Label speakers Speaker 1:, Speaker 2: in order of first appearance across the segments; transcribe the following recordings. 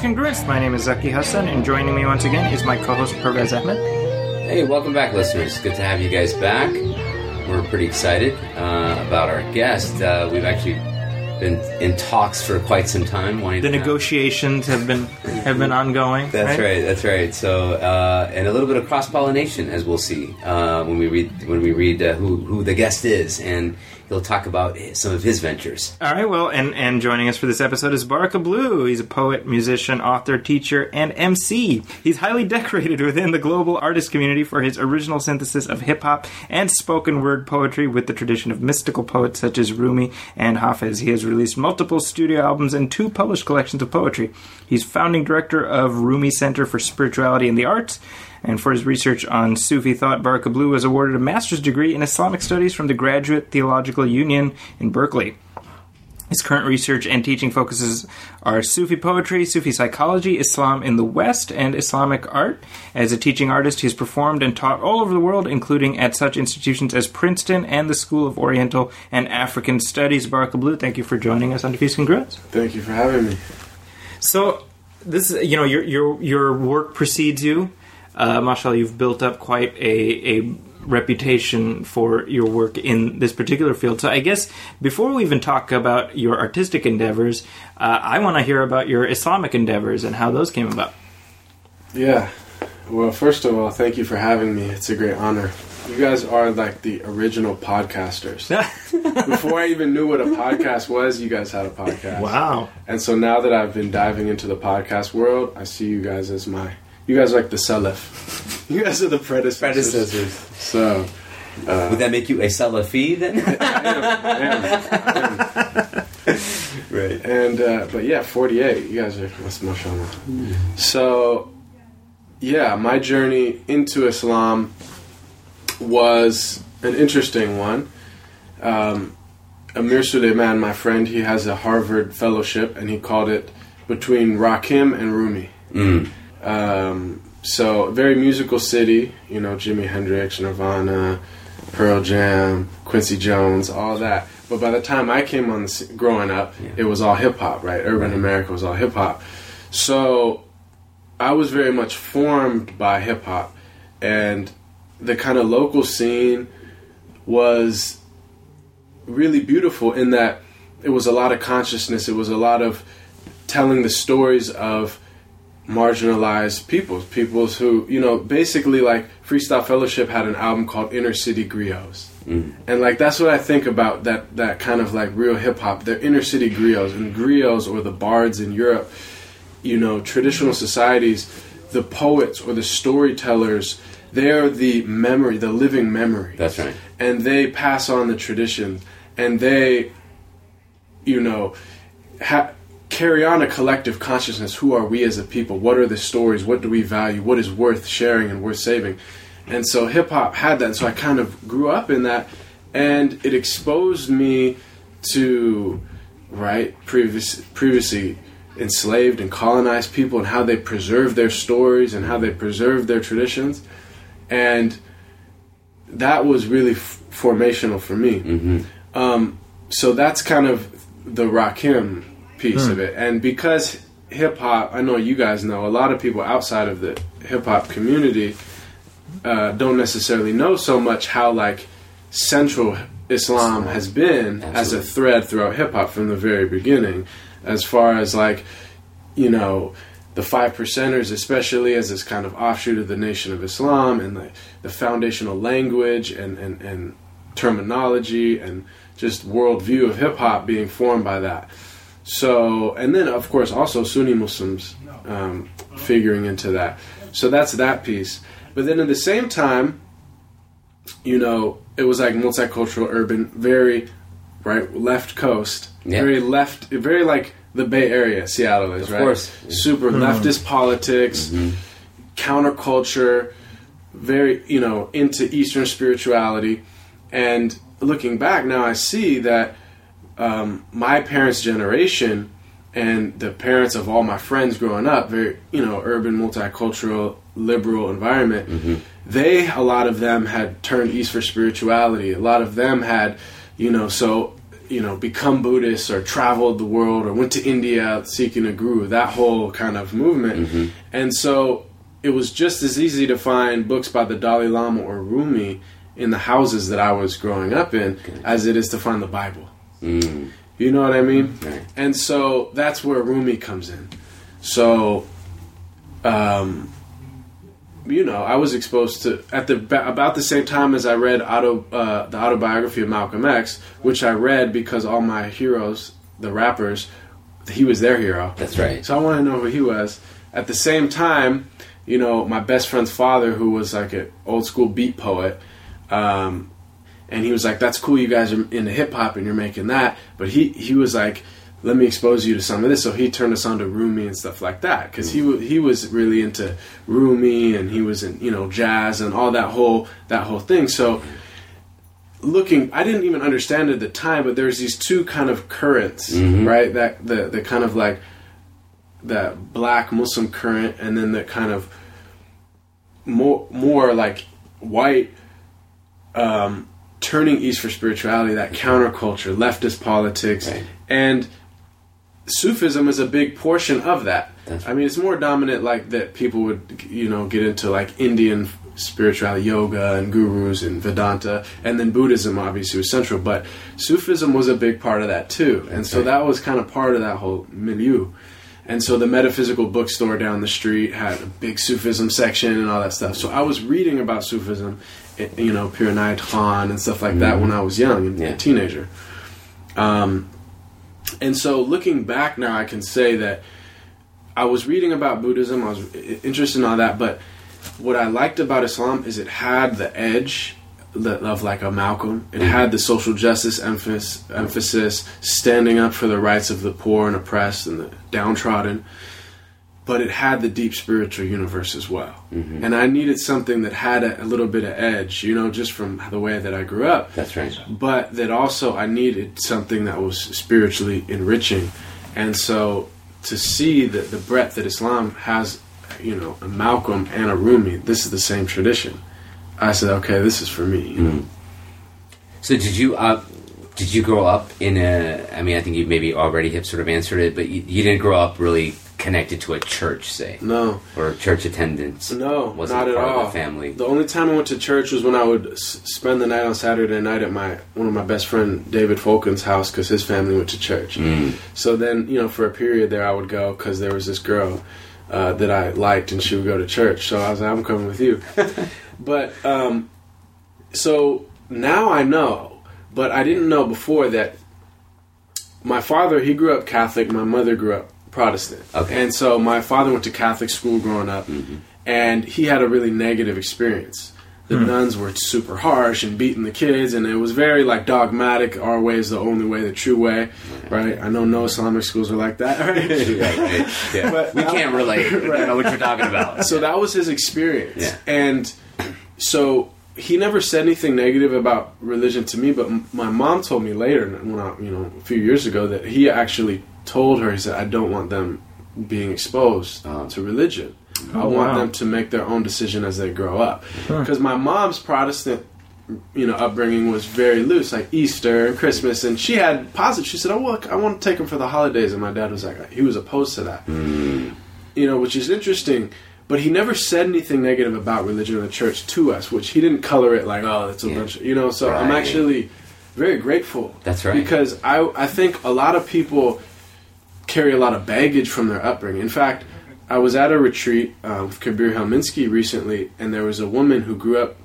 Speaker 1: To My name is Zaki Hasan, and joining me once again is my co-host Parvez Ahmed.
Speaker 2: Hey, welcome back, listeners. Good to have you guys back. We're pretty excited uh, about our guest. Uh, we've actually been in talks for quite some time. Wanting
Speaker 1: The negotiations have been have been ongoing.
Speaker 2: That's right. That's right. So, uh, and a little bit of cross pollination, as we'll see uh, when we read when we read uh, who who the guest is, and he'll talk about some of his ventures.
Speaker 1: All right. Well, and and joining us for this episode is Baraka Blue. He's a poet, musician, author, teacher, and MC. He's highly decorated within the global artist community for his original synthesis of hip hop and spoken word poetry with the tradition of mystical poets such as Rumi and Hafez. He has released multiple studio albums and two published collections of poetry. He's founding director of Rumi Center for Spirituality and the Arts. And for his research on Sufi thought, Baraka Blue was awarded a master's degree in Islamic Studies from the Graduate Theological Union in Berkeley. His current research and teaching focuses are Sufi poetry, Sufi psychology, Islam in the West, and Islamic art. As a teaching artist, he has performed and taught all over the world, including at such institutions as Princeton and the School of Oriental and African Studies. Baraka Blue, thank you for joining us on Diffuse Congruence.
Speaker 3: Thank you for having me.
Speaker 1: So, this is, you know, your your your work precedes you. Uh, you've built up quite a, a reputation for your work in this particular field. So, I guess before we even talk about your artistic endeavors, uh, I want to hear about your Islamic endeavors and how those came about.
Speaker 3: Yeah. Well, first of all, thank you for having me. It's a great honor. You guys are like the original podcasters. Before I even knew what a podcast was, you guys had a podcast.
Speaker 1: wow.
Speaker 3: And so now that I've been diving into the podcast world, I see you guys as my. You guys are like the Salaf. You guys are the predecessors. So,
Speaker 2: Would that make you a Salafi then? right.
Speaker 3: And uh, but yeah, 48. You guys are that's mashallah. So yeah, my journey into Islam was an interesting one. Um, Amir Sulaiman, my friend, he has a Harvard fellowship, and he called it between Rakim and Rumi.
Speaker 2: Mm.
Speaker 3: Um, so very musical city, you know, Jimi Hendrix, Nirvana, Pearl Jam, Quincy Jones, all that. But by the time I came on, the, growing up,
Speaker 2: Yeah.
Speaker 3: it was all hip hop, right? Urban
Speaker 2: Right.
Speaker 3: America was all hip hop. So I was very much formed by hip hop, and the kind of local scene was really beautiful in that it was a lot of consciousness. It was a lot of telling the stories of marginalized peoples, peoples who, you know, basically like Freestyle Fellowship had an album called Inner City Griots. Mm. And like that's what I think about that that kind of like real hip hop, the inner city griots and griots or the bards in Europe, you know, traditional societies, the poets or the storytellers, they're the memory, the living memory
Speaker 2: That's right.
Speaker 3: and they pass on the tradition and they you know ha- carry on a collective consciousness who are we as a people? What are the stories? What do we value? What is worth sharing and worth saving? And so hip hop had that and so I kind of grew up in that and it exposed me to right previous previously enslaved and colonized people and how they preserve their stories and how they preserve their traditions. And that was really f- formational for me. Um, so that's kind of the Rakim piece of it. And because hip hop, I know you guys know, a lot of people outside of the hip hop community uh, don't necessarily know so much how like central Islam has been as a thread throughout hip hop from the very beginning, as far as like you know the five percenters, especially as this kind of offshoot of the Nation of Islam and the, the foundational language and, and, and terminology and just worldview of hip hop being formed by that. So, and then of course also Sunni Muslims um, figuring into that. So that's that piece. But then at the same time, you know, it was like multicultural, urban, very right left coast,
Speaker 2: Yeah.
Speaker 3: very left, very like the Bay Area, Seattle is
Speaker 2: Of
Speaker 3: right.
Speaker 2: course.
Speaker 3: super leftist politics, counterculture, very you know into Eastern spirituality, and looking back now, I see that um, my parents' generation and the parents of all my friends growing up, very you know urban, multicultural, liberal environment, they a lot of them had turned east for spirituality. A lot of them had, you know, so you know, become Buddhists or traveled the world or went to India seeking a guru, that whole kind of movement. And so it was just as easy to find books by the Dalai Lama or Rumi in the houses that I was growing up in as it is to find the Bible.
Speaker 2: Mm.
Speaker 3: You know what I mean?
Speaker 2: Right.
Speaker 3: And so that's where Rumi comes in. So, um, you know, I was exposed to at the about the same time as I read auto uh, the autobiography of Malcolm X, which I read because all my heroes, the rappers, he was their hero.
Speaker 2: That's right.
Speaker 3: So I want to know who he was. At the same time, you know, my best friend's father, who was like an old school beat poet, um, and he was like, "That's cool, you guys are into hip hop and you're making that," but he he was like, "Let me expose you to some of this." So he turned us on to Rumi and stuff like that because he wa- he was really into Rumi and he was in you know jazz and all that whole that whole thing. So looking i didn't even understand at the time but there's these two kind of currents right that the the kind of like that black muslim current and then the kind of more more like white um turning east for spirituality that counterculture leftist politics
Speaker 2: Right.
Speaker 3: and sufism is a big portion of that
Speaker 2: That's
Speaker 3: i mean it's more dominant like that people would you know get into like indian spirituality yoga and gurus and vedanta and then buddhism obviously was central but sufism was a big part of that too and so
Speaker 2: right.
Speaker 3: that was kind of part of that whole milieu and so the metaphysical bookstore down the street had a big Sufism section and all that stuff. So I was reading about Sufism, you know, Pir Inayat Khan and stuff like that when I was young and
Speaker 2: Yeah.
Speaker 3: a teenager. Um, and so looking back now, I can say that I was reading about Buddhism. I was interested in all that, but what I liked about Islam is it had the edge the- of like a Malcolm. It had the social justice emphasis, emphasis, standing up for the rights of the poor and oppressed and the downtrodden. But it had the deep spiritual universe as well. And I needed something that had a, a little bit of edge, you know, just from the way that I grew up
Speaker 2: That's right.
Speaker 3: but that also I needed something that was spiritually enriching. And so to see that the breadth that Islam has, you know, a Malcolm and a Rumi, this is the same tradition. I said, okay, this is for me. You know?
Speaker 2: So did you uh, did you grow up in a? I mean, I think you maybe already have sort of answered it, but you, you didn't grow up really connected to a church, say,
Speaker 3: No,
Speaker 2: or church attendance.
Speaker 3: no,
Speaker 2: wasn't
Speaker 3: not at all.
Speaker 2: the family.
Speaker 3: The only time I went to church was when I would s- spend the night on Saturday night at my one of my best friend David Folken's house because his family went to church.
Speaker 2: Mm.
Speaker 3: So then, you know, for a period there, I would go because there was this girl uh, that I liked, and she would go to church. So I was like, I'm coming with you. but um, so now I know, but I didn't know before that. My father, he grew up Catholic. My mother grew up Protestant.
Speaker 2: Okay.
Speaker 3: And so my father went to Catholic school growing up, mm-hmm. and he had a really negative experience. The hmm. nuns were super harsh and beating the kids, and it was very like dogmatic. Our way is the only way, the true way, right? I know no Islamic schools are like that, right?
Speaker 2: Right, right, yeah.
Speaker 3: But-
Speaker 2: we can't relate. We don't know what you're talking about.
Speaker 3: so that was his experience,
Speaker 2: Yeah.
Speaker 3: and so he never said anything negative about religion to me. But m- my mom told me later, when I, you know, a few years ago, that he actually told her, he said, "I don't want them being exposed
Speaker 2: Oh.
Speaker 3: to religion. Oh, I
Speaker 1: Oh,
Speaker 3: want
Speaker 1: wow.
Speaker 3: them to make their own decision as they grow up." Because my mom's Protestant. You know, upbringing was very loose, like Easter and Christmas, and she had positive. She said, "Oh, look, I want to take them for the holidays," and my dad was like, he was opposed to that hmm. you know, which is interesting. But he never said anything negative about religion or the church to us, which he didn't color it like, oh, it's a
Speaker 2: Yeah.
Speaker 3: bunch of, you know. So I'm actually very grateful.
Speaker 2: That's right.
Speaker 3: Because I, I think a lot of people carry a lot of baggage from their upbringing. In fact, I was at a retreat uh, with Kabir Helminski recently, and there was a woman who grew up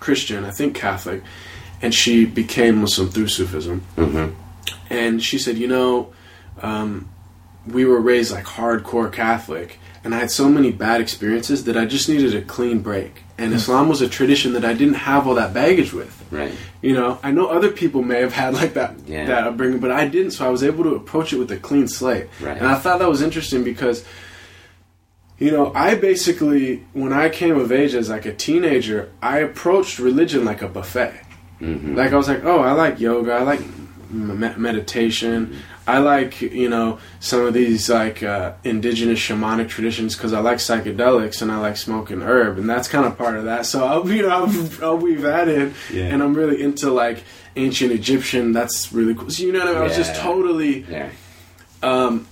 Speaker 3: Christian, I think Catholic, and she became Muslim through Sufism
Speaker 2: Mhm.
Speaker 3: and she said, you know, um, we were raised like hardcore Catholic, and I had so many bad experiences that I just needed a clean break. And Islam was a tradition that I didn't have all that baggage with.
Speaker 2: Right.
Speaker 3: You know, I know other people may have had like that
Speaker 2: Yeah.
Speaker 3: that upbringing, but I didn't. So I was able to approach it with a clean slate.
Speaker 2: Right.
Speaker 3: And I thought that was interesting because, you know, I basically when I came of age as like a teenager, I approached religion like a buffet. Mm-hmm. Like I was like, oh, I like yoga, I like me- meditation, mm-hmm. I like you know some of these like uh, indigenous shamanic traditions because I like psychedelics and I like smoking herb, and that's kind of part of that. So I'll you know I'll, I'll weave that in,
Speaker 2: Yeah.
Speaker 3: and I'm really into like ancient Egyptian. That's really cool. So, you know what I mean? I was just totally
Speaker 2: Yeah.
Speaker 3: um,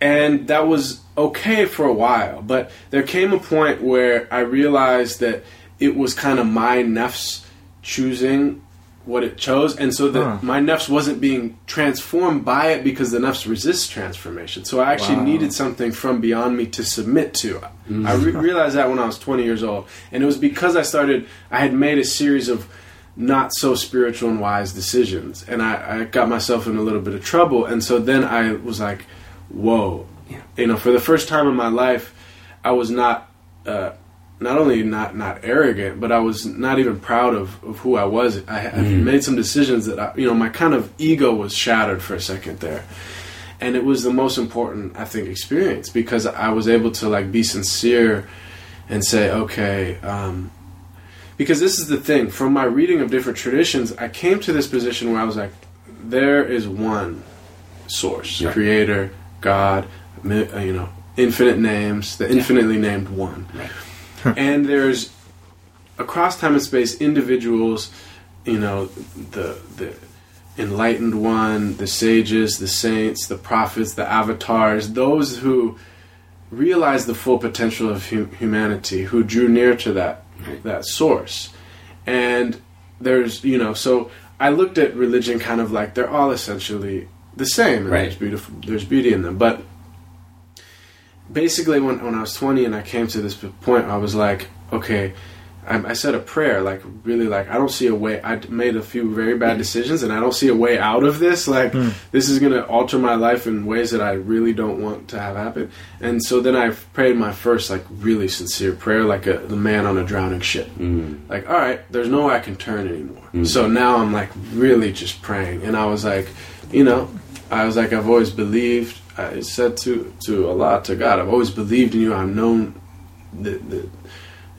Speaker 3: and that was okay for a while. But there came a point where I realized that it was kind of my nefs choosing what it chose, and so that
Speaker 1: Huh.
Speaker 3: my nefs wasn't being transformed by it because the nefs resists transformation. So I actually
Speaker 1: Wow.
Speaker 3: needed something from beyond me to submit to. I re- realized that when I was 20 years old, and it was because I started. I had made a series of not so spiritual and wise decisions, and I, I got myself in a little bit of trouble. And so then I was like, "Whoa!" You know, for the first time in my life, I was not uh, not only not not arrogant, but I was not even proud of, of who I was. I, I made some decisions that I, you know my kind of ego was shattered for a second there, and it was the most important I think experience because I was able to like be sincere and say, okay. Um, because this is the thing from my reading of different traditions i came to this position where i was like there is one source
Speaker 2: Yeah.
Speaker 3: creator god uh, you know infinite names the infinitely named one and there's across time and space individuals you know the the enlightened one the sages the saints the prophets the avatars those who realized the full potential of hu- humanity who drew near to that that source. And there's you know so i looked at religion kind of like they're all essentially the same and
Speaker 2: Right.
Speaker 3: there's beautiful there's beauty in them. But basically when, when i was 20 and i came to this point i was like okay I, I said a prayer like really like i don't see a way i made a few very bad decisions and i don't see a way out of this like hmm. this is going to alter my life in ways that i really don't want to have happen. And so then i prayed my first like really sincere prayer like a the man on a drowning ship. Hmm. Like all right there's no way i can turn anymore. Hmm. So now i'm like really just praying. And i was like you know i was like i've always believed i said to to allah to god i've always believed in you i've known that, that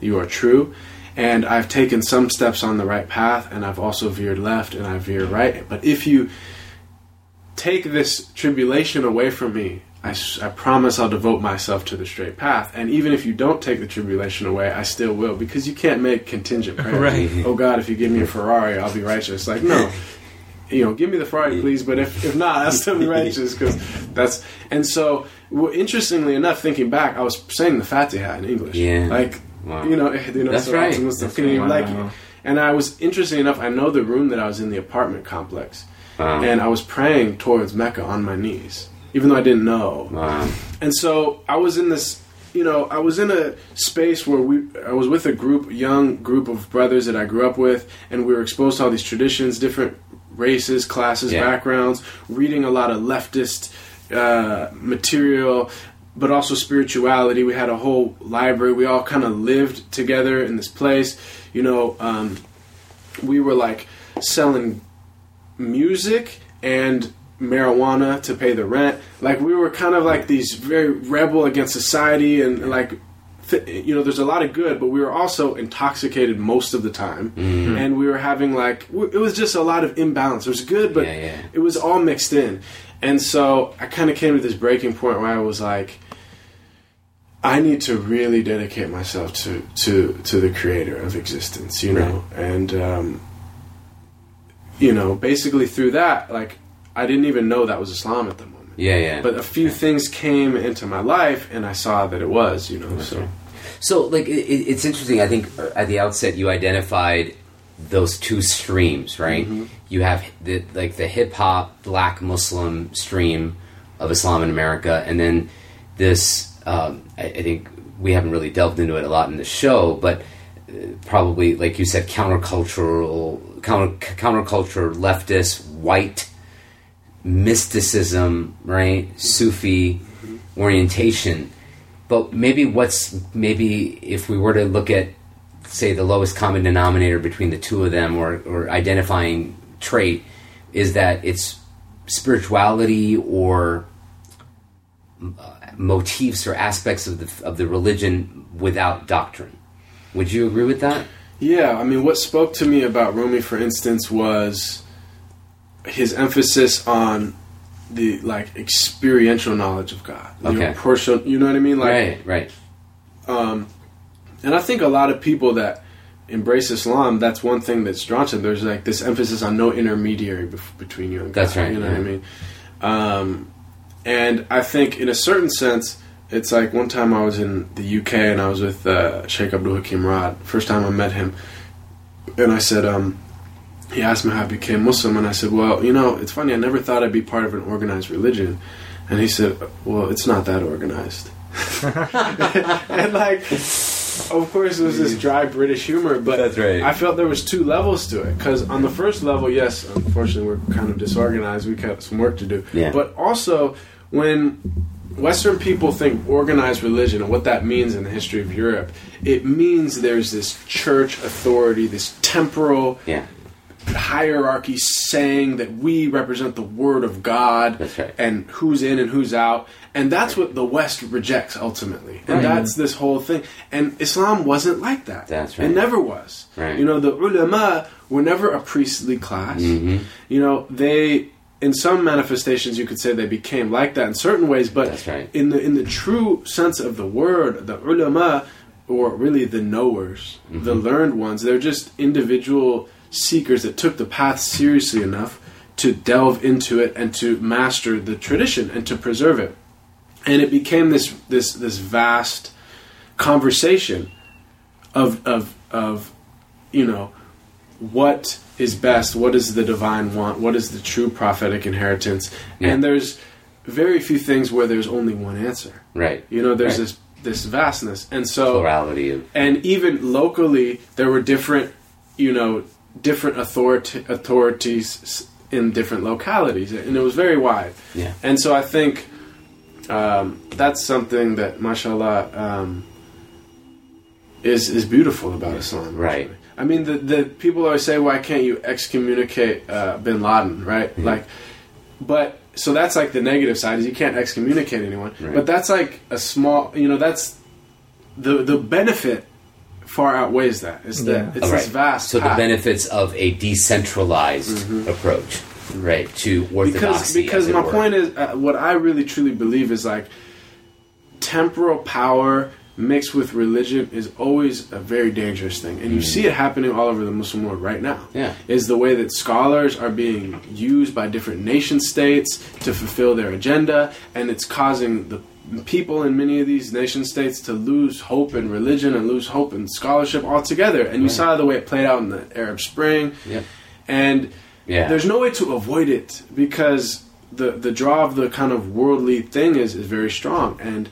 Speaker 3: you are true and i've taken some steps on the right path and i've also veered left and i veered right but if you take this tribulation away from me I promise I'll devote myself to the straight path. And even if you don't take the tribulation away, I still will because you can't make contingent prayers.
Speaker 1: Right.
Speaker 3: Oh God, if you give me a Ferrari, I'll be righteous. Like no, you know, give me the Ferrari, please. But if, if not, I'll still be righteous because that's. And so, well, interestingly enough, thinking back, I was saying the Fatiha in English.
Speaker 2: Yeah.
Speaker 3: Like
Speaker 2: Wow.
Speaker 3: you know, eh, you know,
Speaker 2: That's
Speaker 3: so
Speaker 2: right.
Speaker 3: awesome and stuff.
Speaker 2: That's
Speaker 1: right.
Speaker 3: like
Speaker 1: Wow.
Speaker 3: it? And I was interesting enough. I know the room that I was in, the apartment complex,
Speaker 2: Wow.
Speaker 3: and I was praying towards Mecca on my knees, even though I didn't know.
Speaker 2: Wow.
Speaker 3: And so I was in this, you know, I was in a space where we, I was with a group, young group of brothers that I grew up with, and we were exposed to all these traditions, different races, classes,
Speaker 2: Yeah.
Speaker 3: backgrounds, reading a lot of leftist uh, material, but also spirituality. We had a whole library. We all kind of lived together in this place. You know, um, we were like selling music and marijuana to pay the rent. Like we were kind of like these very rebel against society and like th- you know there's a lot of good but we were also intoxicated most of the time and we were having like w- it was just a lot of imbalance. It was good but
Speaker 2: Yeah, yeah.
Speaker 3: it was all mixed in. And so I kind of came to this breaking point where I was like I need to really dedicate myself to to to the creator of existence, you know. And um you know, basically through that, like I didn't even know that was Islam at the moment.
Speaker 2: Yeah, yeah.
Speaker 3: But a few things came into my life, and I saw that it was, you know. So
Speaker 2: So, like, it, it- it's interesting. I think uh, at the outset you identified those two streams, right?
Speaker 3: Mm-hmm.
Speaker 2: You have the like the hip hop Black Muslim stream of Islam in America, and then this. Um, I, I think we haven't really delved into it a lot in the show, but uh, probably, like you said, countercultural, counter counterculture, leftist, white mysticism, right? Sufi orientation. But maybe what's maybe if we were to look at say the lowest common denominator between the two of them or, or identifying trait is that it's spirituality or uh, motifs or aspects of the of the religion without doctrine. Would you agree with that?
Speaker 3: yeah, I mean, what spoke to me about Rumi, for instance, was his emphasis on the like experiential knowledge of God. You know, personal, you know what I mean? Like,
Speaker 2: right, right.
Speaker 3: um, and I think a lot of people that embrace Islam, that's one thing that's drawn to them. There's like this emphasis on no intermediary between you and God.
Speaker 2: That's right,
Speaker 3: You know
Speaker 2: yeah.
Speaker 3: what I mean? Um, and I think, in a certain sense, it's like one time I was in the UK and I was with uh, Sheikh Abdul Hakim Murad. First time I met him, and I said, um, he asked me how I became Muslim, and I said, well, you know, it's funny. I never thought I'd be part of an organized religion. And he said, well, it's not that organized. and like, of course, it was this dry British humor, but
Speaker 2: That's right.
Speaker 3: I felt there was two levels to it. Because on the first level, yes, unfortunately, we're kind of disorganized. We got some work to do.
Speaker 2: Yeah.
Speaker 3: But also, when Western people think organized religion and what that means in the history of Europe, it means there's this church authority, this temporal
Speaker 2: Yeah.
Speaker 3: Hierarchy saying that we represent the word of God
Speaker 2: right.
Speaker 3: and who's in and who's out. And that's what the West rejects ultimately. And
Speaker 2: Right.
Speaker 3: that's this whole thing. And Islam wasn't like that.
Speaker 2: That's right.
Speaker 3: It never was.
Speaker 2: Right.
Speaker 3: You know, the ulama were never a priestly class.
Speaker 2: Mm-hmm.
Speaker 3: You know, they in some manifestations you could say they became like that in certain ways, but
Speaker 2: That's right.
Speaker 3: in the in the true sense of the word, the ulama or really the knowers,
Speaker 2: Mm-hmm.
Speaker 3: the learned ones, they're just individual seekers that took the path seriously enough to delve into it and to master the tradition and to preserve it. And it became this this this vast conversation of of of you know what is best what does the divine want what is the true prophetic inheritance
Speaker 2: Yeah.
Speaker 3: and there's very few things where there's only one answer
Speaker 2: Right.
Speaker 3: you know there's
Speaker 2: Right.
Speaker 3: this this vastness and so
Speaker 2: Plurality of.
Speaker 3: and even locally there were different you know different authority authorities in different localities and it was very wide
Speaker 2: Yeah.
Speaker 3: and so i think um, that's something that mashallah um, is is beautiful about islam
Speaker 2: Right.
Speaker 3: actually. i mean the, the people always say why can't you excommunicate uh, bin laden right
Speaker 2: Mm-hmm.
Speaker 3: like but so that's like the negative side is you can't excommunicate anyone
Speaker 2: Right.
Speaker 3: but that's like a small you know that's the the benefit far outweighs that it's
Speaker 1: Yeah.
Speaker 3: that it's this
Speaker 2: right.
Speaker 3: vast
Speaker 2: So the benefits of a decentralized approach, right, to
Speaker 3: because
Speaker 2: orthodoxy.
Speaker 3: because
Speaker 2: as it
Speaker 3: my
Speaker 2: were.
Speaker 3: point is uh, what I really truly believe is like temporal power mixed with religion is always a very dangerous thing and you see it happening all over the muslim world right now
Speaker 2: Mm. Yeah.
Speaker 3: is the way that scholars are being used by different nation states to fulfill their agenda and it's causing the people in many of these nation states to lose hope in religion and lose hope in scholarship altogether and you saw the way it played out in the arab spring
Speaker 2: Yep.
Speaker 3: and
Speaker 2: Yeah.
Speaker 3: there's no way to avoid it because the the draw of the kind of worldly thing is is very strong and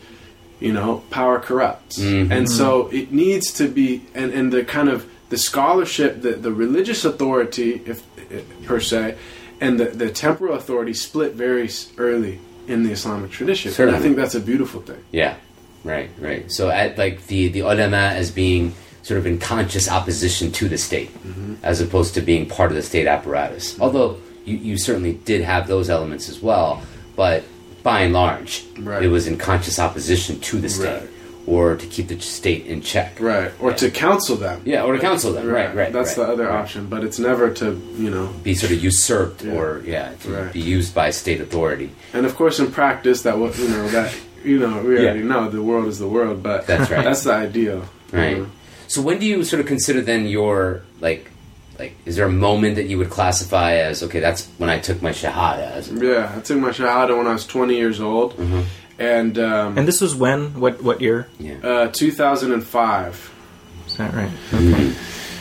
Speaker 3: you know power corrupts
Speaker 2: Mhm.
Speaker 3: and so it needs to be and and the kind of the scholarship the the religious authority if per se and the the temporal authority split very early in the Islamic tradition and I think that's a beautiful thing
Speaker 2: Yeah, right, right. So at like the the ulama as being sort of in conscious opposition to the state,
Speaker 3: Mm-hmm.
Speaker 2: as opposed to being part of the state apparatus. Although you, you certainly did have those elements as well, but by and large,
Speaker 3: Right.
Speaker 2: it was in conscious opposition to the state,
Speaker 3: Right.
Speaker 2: Or to keep the state in check.
Speaker 3: right or to counsel them
Speaker 2: Yeah, or to counsel them. Right, right.
Speaker 3: that's
Speaker 2: right,
Speaker 3: the other
Speaker 2: right.
Speaker 3: option but it's never to you know
Speaker 2: Be sort of usurped,
Speaker 3: Yeah.
Speaker 2: or yeah, to
Speaker 3: Right.
Speaker 2: be used by state authority.
Speaker 3: And of course, in practice, that was you know that you know we
Speaker 2: Yeah.
Speaker 3: already know the world is the world, but
Speaker 2: That's right.
Speaker 3: that's the ideal, you
Speaker 2: Right.
Speaker 3: know.
Speaker 2: So when do you sort of consider then your like like is there a moment that you would classify as okay that's when I took my shahada as
Speaker 3: Yeah, I took my shahada when I was 20 years old,
Speaker 2: Mm-hmm.
Speaker 3: And um,
Speaker 1: And this was when? What what year?
Speaker 2: yeah
Speaker 3: uh, 2005.
Speaker 1: Is that right?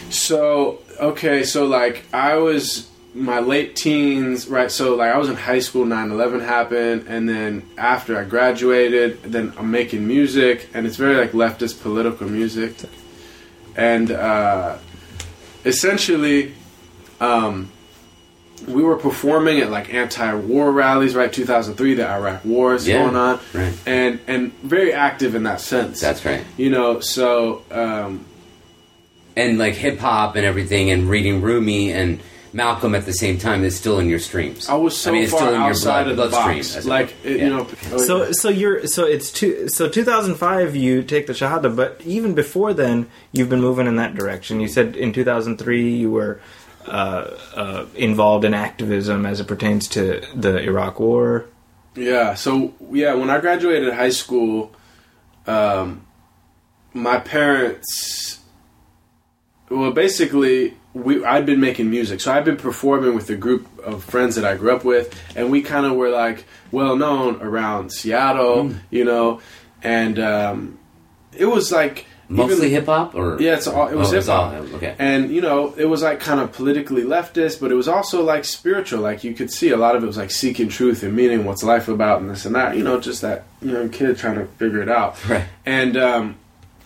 Speaker 3: So okay, so like I was my late teens, right? So like I was in high school, 9/11 happened, and then after I graduated, then I'm making music, and it's very like leftist political music, and uh, essentially, um, we were performing at like anti-war rallies, right? 2003, the Iraq War is
Speaker 2: Yeah,
Speaker 3: going on,
Speaker 2: right.
Speaker 3: and and very active in that sense.
Speaker 2: that's right
Speaker 3: you know, so. Um,
Speaker 2: and like hip hop and everything and reading Rumi and Malcolm at the same time is still in your streams.
Speaker 3: I was so
Speaker 2: mean, it's
Speaker 3: far
Speaker 2: still in your
Speaker 3: outside
Speaker 2: blood,
Speaker 3: of the
Speaker 2: bloodstream,
Speaker 3: box.
Speaker 2: as
Speaker 3: Like it,
Speaker 2: Yeah.
Speaker 3: you know.
Speaker 1: So so you're so it's two so 2005 you take the shahada, but even before then you've been moving in that direction. You said in 2003 you were uh, uh, involved in activism as it pertains to the Iraq War.
Speaker 3: yeah. So yeah, when I graduated high school, um, my parents well, basically, we I'd been making music, so I'd been performing with a group of friends that I grew up with, and we kind of were like well known around Seattle,
Speaker 2: Mm.
Speaker 3: you know, and um, it was like
Speaker 2: Mostly hip hop, or
Speaker 3: Yeah, it's all, it was
Speaker 2: Oh,
Speaker 3: hip hop.
Speaker 2: okay.
Speaker 3: And you know, it was like kind of politically leftist, but it was also like spiritual. Like you could see a lot of it was like seeking truth and meaning, what's life about, and this and that. You know, just that young kid trying to figure it out.
Speaker 2: Right.
Speaker 3: And um,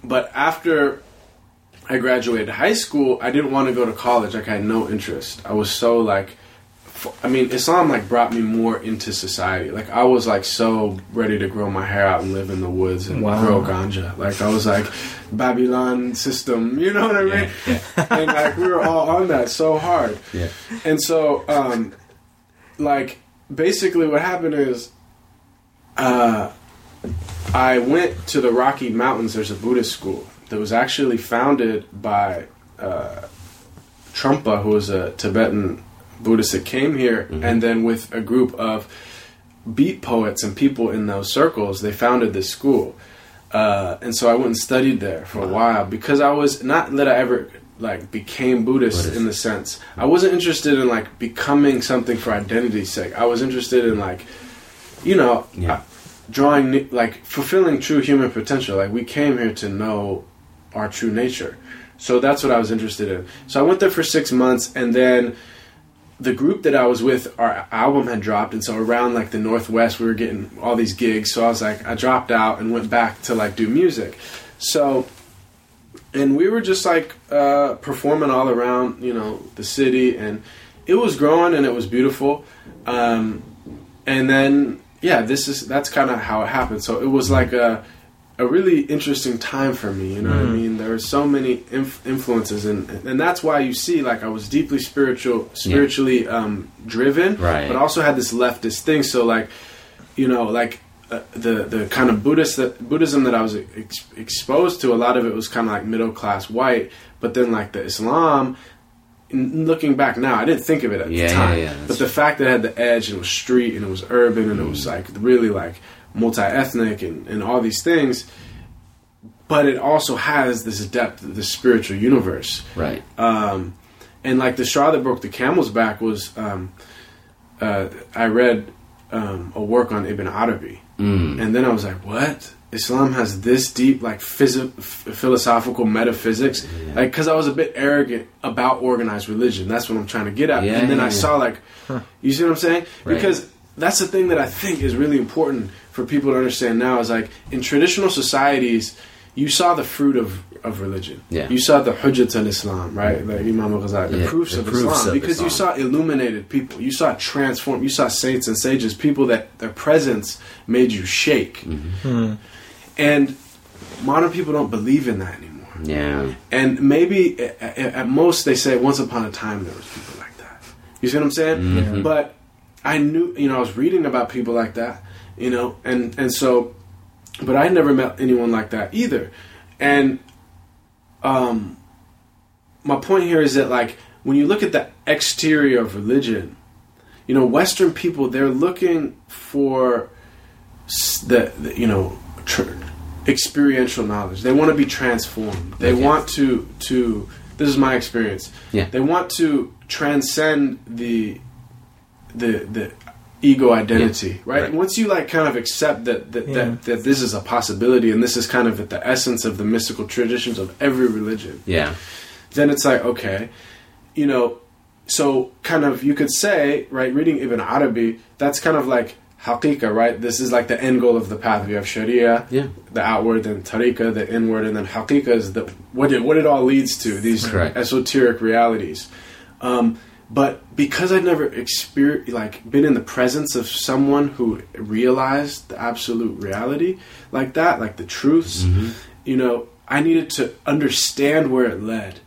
Speaker 3: but after I graduated high school, I didn't want to go to college. Like I had no interest. I was so like. I mean, Islam like brought me more into society. Like I was like so ready to grow my hair out and live in the woods and
Speaker 1: Wow.
Speaker 3: grow ganja. Like I was like Babylon system, you know what I mean? and like we were all on that so hard.
Speaker 2: Yeah.
Speaker 3: And so, um, like basically, what happened is, uh, I went to the Rocky Mountains. There's a Buddhist school that was actually founded by uh, Trungpa, who was a Tibetan Buddhist that came here, and then with a group of beat poets and people in those circles, they founded this school. Uh, and so I went and studied there for a while because I was not that I ever like became Buddhist,
Speaker 2: Buddhist.
Speaker 3: in the sense I wasn't interested in like becoming something for identity's sake. I was interested in like, you know,
Speaker 2: Yeah.
Speaker 3: drawing like fulfilling true human potential. Like we came here to know our true nature. So that's what I was interested in. So I went there for six months, and then the group that I was with, our album had dropped, and so around like the Northwest, we were getting all these gigs. So I was like, I dropped out and went back to like do music. So, and we were just like uh, performing all around, you know, the city, and it was growing and it was beautiful. Um, and then, yeah, this is that's kind of how it happened. So it was like a a really interesting time for me. You know what I mean? There were so many inf- influences, and and that's why you see like I was deeply spiritual, spiritually um, driven,
Speaker 2: Right.
Speaker 3: But also had this leftist thing. So like, you know, like. Uh, the the kind of Buddhist that, Buddhism that I was ex- exposed to, a lot of it was kind of like middle class white, but then like the Islam. Looking back now, I didn't think of it at
Speaker 2: Yeah,
Speaker 3: the time,
Speaker 2: yeah,
Speaker 3: but the fact that it had the edge and it was street and it was urban and it was like really like multi-ethnic and, and all these things but it also has this depth the spiritual universe.
Speaker 2: Right.
Speaker 3: um, and like the straw that broke the camel's back was um, uh, i read um, a work on ibn arabi.
Speaker 2: Mm.
Speaker 3: and then i was like what? Islam has this deep like phys- f- philosophical metaphysics? Like because i was a bit arrogant about organized religion. That's what i'm trying to get at.
Speaker 2: Yeah,
Speaker 3: and then
Speaker 2: yeah,
Speaker 3: i
Speaker 2: yeah.
Speaker 3: saw like you see what i'm saying?
Speaker 2: Right.
Speaker 3: because that's the thing that i think is really important for people to understand now is like in traditional societies you saw the fruit of, of religion.
Speaker 2: Yeah.
Speaker 3: You saw the hujjat al Islam, right? Like Imam al Ghazali, the
Speaker 2: Yeah,
Speaker 3: proofs
Speaker 2: the
Speaker 3: of
Speaker 2: proofs
Speaker 3: Islam.
Speaker 2: of
Speaker 3: because you saw illuminated people. You saw transformed, You saw saints and sages, people that their presence made you shake.
Speaker 2: Mm-hmm.
Speaker 3: And modern people don't believe in that anymore.
Speaker 2: Yeah.
Speaker 3: And maybe at, at at most they say once upon a time there was people like that. You see what I'm saying?
Speaker 2: Mhm.
Speaker 3: But I knew, you know, I was reading about people like that, you know, and and so, but I never met anyone like that either. And um, my point here is that like when you look at the exterior of religion, you know, Western people they're looking for the, the you know tr- experiential knowledge. They want to be transformed. They
Speaker 2: Okay.
Speaker 3: want to to. This is my experience.
Speaker 2: Yeah.
Speaker 3: They want to transcend the the the ego identity,
Speaker 2: Yeah.
Speaker 3: right?
Speaker 2: Right.
Speaker 3: Once you like kind of accept that that,
Speaker 1: Yeah.
Speaker 3: that that this is a possibility and this is kind of at the essence of the mystical traditions of every religion,
Speaker 2: Yeah.
Speaker 3: then it's like okay, you know, so kind of you could say right, reading Ibn Arabi, that's kind of like haqiqah, right? This is like the end goal of the path. You have Sharia,
Speaker 2: Yeah.
Speaker 3: the outward, then tariqah, the inward, and then haqiqah is the what it what it all leads to these
Speaker 2: Correct.
Speaker 3: esoteric realities. Um, but because I've never experienced, like, been in the presence of someone who realized the absolute reality like that, like the truths, you know, I needed to understand where it led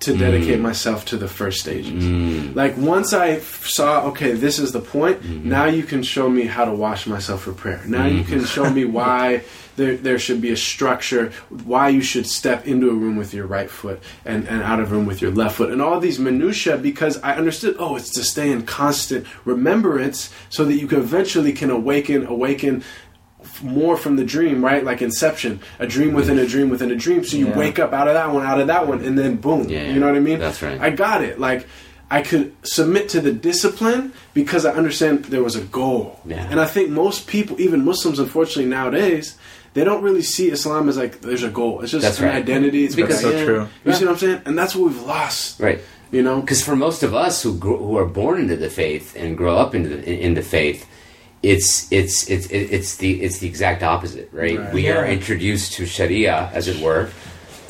Speaker 3: to dedicate myself to the first stages.
Speaker 2: Mm.
Speaker 3: Like once I saw, okay, this is the point.
Speaker 2: Mm-hmm.
Speaker 3: Now you can show me how to wash myself for prayer. Now you can show me why there there should be a structure, why you should step into a room with your right foot and and out of room with your left foot, and all these minutia. Because I understood, oh, it's to stay in constant remembrance, so that you can eventually can awaken awaken more from the dream, right? Like Inception, a dream within a dream within a dream. So you
Speaker 1: Yeah.
Speaker 3: wake up out of that one, out of that one, and then boom.
Speaker 2: Yeah,
Speaker 3: you know what I mean?
Speaker 2: that's right.
Speaker 3: I got it. Like I could submit to the discipline because I understand there was a goal.
Speaker 2: Yeah.
Speaker 3: And I think most people, even Muslims, unfortunately nowadays, they don't really see Islam as like there's a goal. It's just
Speaker 2: That's
Speaker 3: an
Speaker 2: right.
Speaker 3: identity. It's
Speaker 2: Because-
Speaker 3: because
Speaker 1: so true.
Speaker 3: You see what I'm saying? And that's what we've lost.
Speaker 2: Right.
Speaker 3: You know?
Speaker 2: Because for most of us who grow, who are born into the faith and grow up into the, in the faith, it's it's it's it's the it's the exact opposite, right?
Speaker 3: Right.
Speaker 2: We are introduced to Sharia, as it were,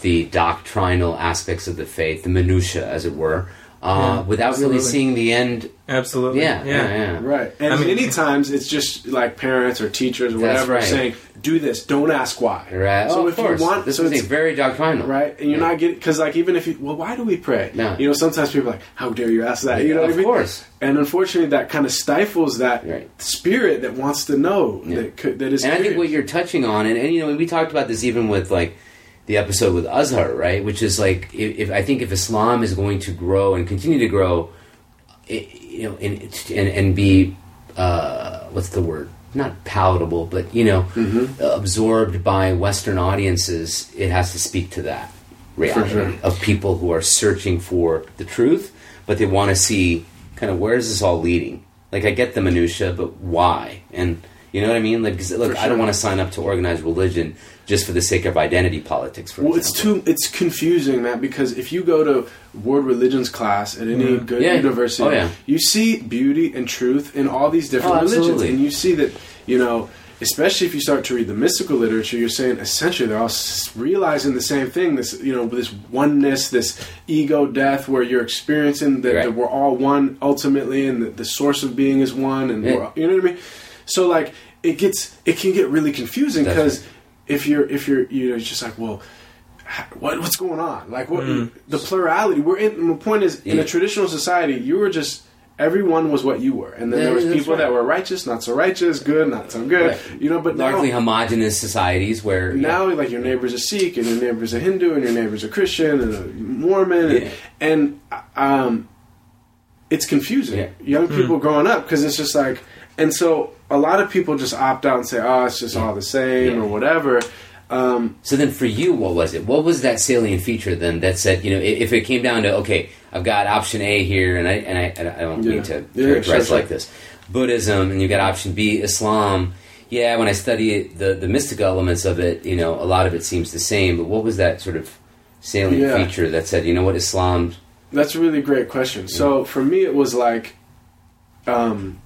Speaker 2: the doctrinal aspects of the faith, the minutia, as it were, uh, without really seeing the end.
Speaker 1: Absolutely.
Speaker 2: Yeah, yeah, yeah.
Speaker 3: Right. And
Speaker 1: I mean-
Speaker 3: many times it's just like parents or teachers or whatever
Speaker 2: right.
Speaker 3: saying, do this, don't ask why.
Speaker 2: Right.
Speaker 3: So
Speaker 2: oh,
Speaker 3: if
Speaker 2: of course.
Speaker 3: you want,
Speaker 2: this
Speaker 3: so
Speaker 2: is a
Speaker 3: it's,
Speaker 2: very doctrinal.
Speaker 3: right, and you're
Speaker 2: Yeah.
Speaker 3: not getting because like even if you well, why do we pray?
Speaker 2: No.
Speaker 3: You know, sometimes people are like, how dare you ask that? You know,
Speaker 2: of
Speaker 3: what I mean?
Speaker 2: course.
Speaker 3: And unfortunately, that kind of stifles that
Speaker 2: Right.
Speaker 3: spirit that wants to know
Speaker 2: Yeah.
Speaker 3: that could, that is.
Speaker 2: And I think what you're touching on, and, and you know, we talked about this even with like the episode with Azhar, right? Which is like, if, if I think if Islam is going to grow and continue to grow, i you know, and and, and be uh, what's the word? Not palatable, but you know,
Speaker 3: Mm-hmm.
Speaker 2: absorbed by Western audiences, it has to speak to that reality
Speaker 3: sure.
Speaker 2: of people who are searching for the truth, but they want to see kind of where is this all leading. Like I get the minutia, but why? And you know what I mean? Like, look,
Speaker 3: For
Speaker 2: I don't want to sign up to organized religion just for the sake of identity politics. For
Speaker 3: Well, it's too it's confusing that because if you go to world religions class at any mm-hmm. good
Speaker 2: Yeah.
Speaker 3: university,
Speaker 2: Oh, yeah.
Speaker 3: you see beauty and truth in all these different
Speaker 2: Oh,
Speaker 3: religions, and you see that you know. Especially if you start to read the mystical literature, you're saying essentially they're all realizing the same thing. This, you know, this oneness, this ego death, where you're experiencing that,
Speaker 2: Right.
Speaker 3: that we're all one ultimately, and that the source of being is one, and you know what I mean. So like it gets, it can get really confusing because if you're if you're you know just like well what what's going on like what the plurality we're in the point is in a traditional society you were just everyone was what you were and then
Speaker 2: Yeah,
Speaker 3: there was people
Speaker 2: right.
Speaker 3: that were righteous not so righteous good not so good
Speaker 2: Right.
Speaker 3: you know but
Speaker 2: largely
Speaker 3: now,
Speaker 2: homogenous societies where
Speaker 3: now like your neighbor's a Sikh and your neighbor's a Hindu and your neighbor's a Christian and a Mormon
Speaker 2: Yeah.
Speaker 3: and, and um it's confusing
Speaker 2: Yeah.
Speaker 3: young people growing up because it's just like and so a lot of people just opt out and say oh it's just all the same
Speaker 2: Yeah.
Speaker 3: or whatever um,
Speaker 2: So then, for you, what was it? What was that salient feature then that said, you know, if it came down to okay, I've got option A here, and I and I, and I don't
Speaker 3: Yeah.
Speaker 2: mean to
Speaker 3: Yeah,
Speaker 2: characterize
Speaker 3: sure,
Speaker 2: like this, Buddhism, and you've got option B, Islam. Yeah, when I study the the mystical elements of it, you know, a lot of it seems the same. But what was that sort of salient
Speaker 3: Yeah.
Speaker 2: feature that said, you know, what Islam?
Speaker 3: That's a really great question. So for me, it was like, um,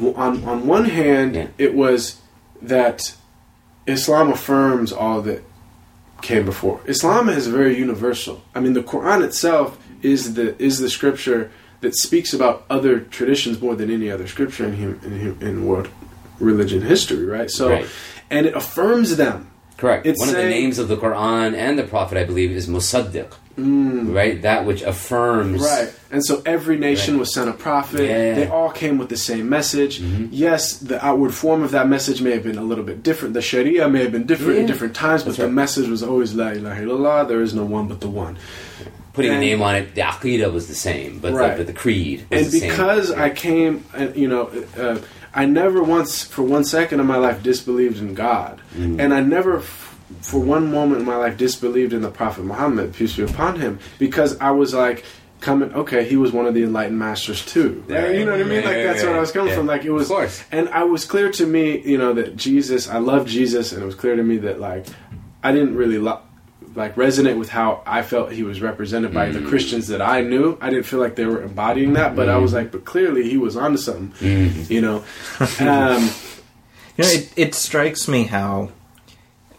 Speaker 3: on on one hand,
Speaker 2: Yeah.
Speaker 3: it was that Islam affirms all that came before. Islam is very universal. I mean, the Quran itself is the is the scripture that speaks about other traditions more than any other scripture in in, in world religion history. Right. So,
Speaker 2: Right.
Speaker 3: and it affirms them.
Speaker 2: Correct.
Speaker 3: It's
Speaker 2: One of the
Speaker 3: saying-
Speaker 2: names of the Quran and the Prophet, I believe, is Musaddiq. Right, that which affirms.
Speaker 3: Mm. Right. And so every nation
Speaker 2: Right.
Speaker 3: was sent a prophet.
Speaker 2: Yeah. Mm-hmm.
Speaker 3: They all came with the same message. Yes, the outward form of that message may have been a little bit different. The Sharia may have been different in
Speaker 2: Yeah.
Speaker 3: different times, but
Speaker 2: That's
Speaker 3: the
Speaker 2: right.
Speaker 3: message was always La ilaha illallah, there is no one but the one.
Speaker 2: Putting
Speaker 3: And-
Speaker 2: a name on it, the Aqidah was the same, but,
Speaker 3: Right.
Speaker 2: the, but the creed was
Speaker 3: And
Speaker 2: the same.
Speaker 3: because I came, uh, you know, uh, I never once, for one second in my life, disbelieved in God.
Speaker 2: Mm-hmm.
Speaker 3: And I never, f- for one moment in my life, disbelieved in the Prophet Muhammad, peace be upon him, because I was like, coming, okay, he was one of the enlightened masters too.
Speaker 2: Right.
Speaker 3: You know what I mean?
Speaker 2: Right,
Speaker 3: Like,
Speaker 2: right,
Speaker 3: that's where
Speaker 2: right.
Speaker 3: I was coming
Speaker 2: Yeah.
Speaker 3: from. Like, it was,
Speaker 2: Of course.
Speaker 3: and I was clear to me, you know, that Jesus, I love Jesus, and it was clear to me that, like, I didn't really lo- like resonate with how I felt he was represented by
Speaker 2: Mm.
Speaker 3: the Christians that I knew. I didn't feel like they were embodying that, but I
Speaker 2: Mm.
Speaker 3: was like, but clearly he was onto something,
Speaker 2: Mm-hmm.
Speaker 3: you know. Um,
Speaker 1: You know, it, it strikes me how,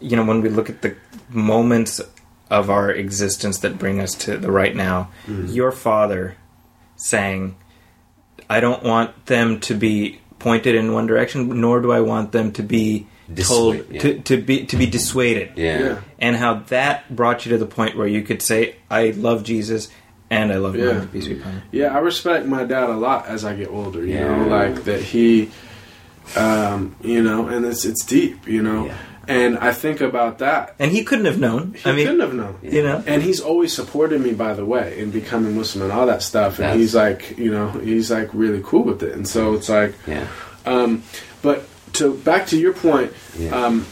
Speaker 1: you know, when we look at the moments of our existence that bring us to the right now, your father saying, I don't want them to be pointed in one direction, nor do I want them to be told
Speaker 2: yeah.
Speaker 1: to, to be to be dissuaded.
Speaker 2: yeah.
Speaker 3: Yeah.
Speaker 1: And how that brought you to the point where you could say, I love Jesus and I love
Speaker 3: Yeah.
Speaker 1: Muhammad, peace be upon
Speaker 3: yeah, I respect my dad a lot as I get older. You
Speaker 2: Yeah.
Speaker 3: know, like that he, um, you know, and it's it's deep, you know.
Speaker 2: Yeah.
Speaker 3: And I think about that.
Speaker 1: And he couldn't have known.
Speaker 3: He
Speaker 1: I mean,
Speaker 3: couldn't have known.
Speaker 1: you know.
Speaker 3: And he's always supported me, by the way, in becoming Muslim and all that stuff. And
Speaker 2: That's-
Speaker 3: he's like, you know, he's like really cool with it. And so it's like,
Speaker 2: Yeah.
Speaker 3: um, but to back to your point.
Speaker 2: Yeah.
Speaker 3: Um,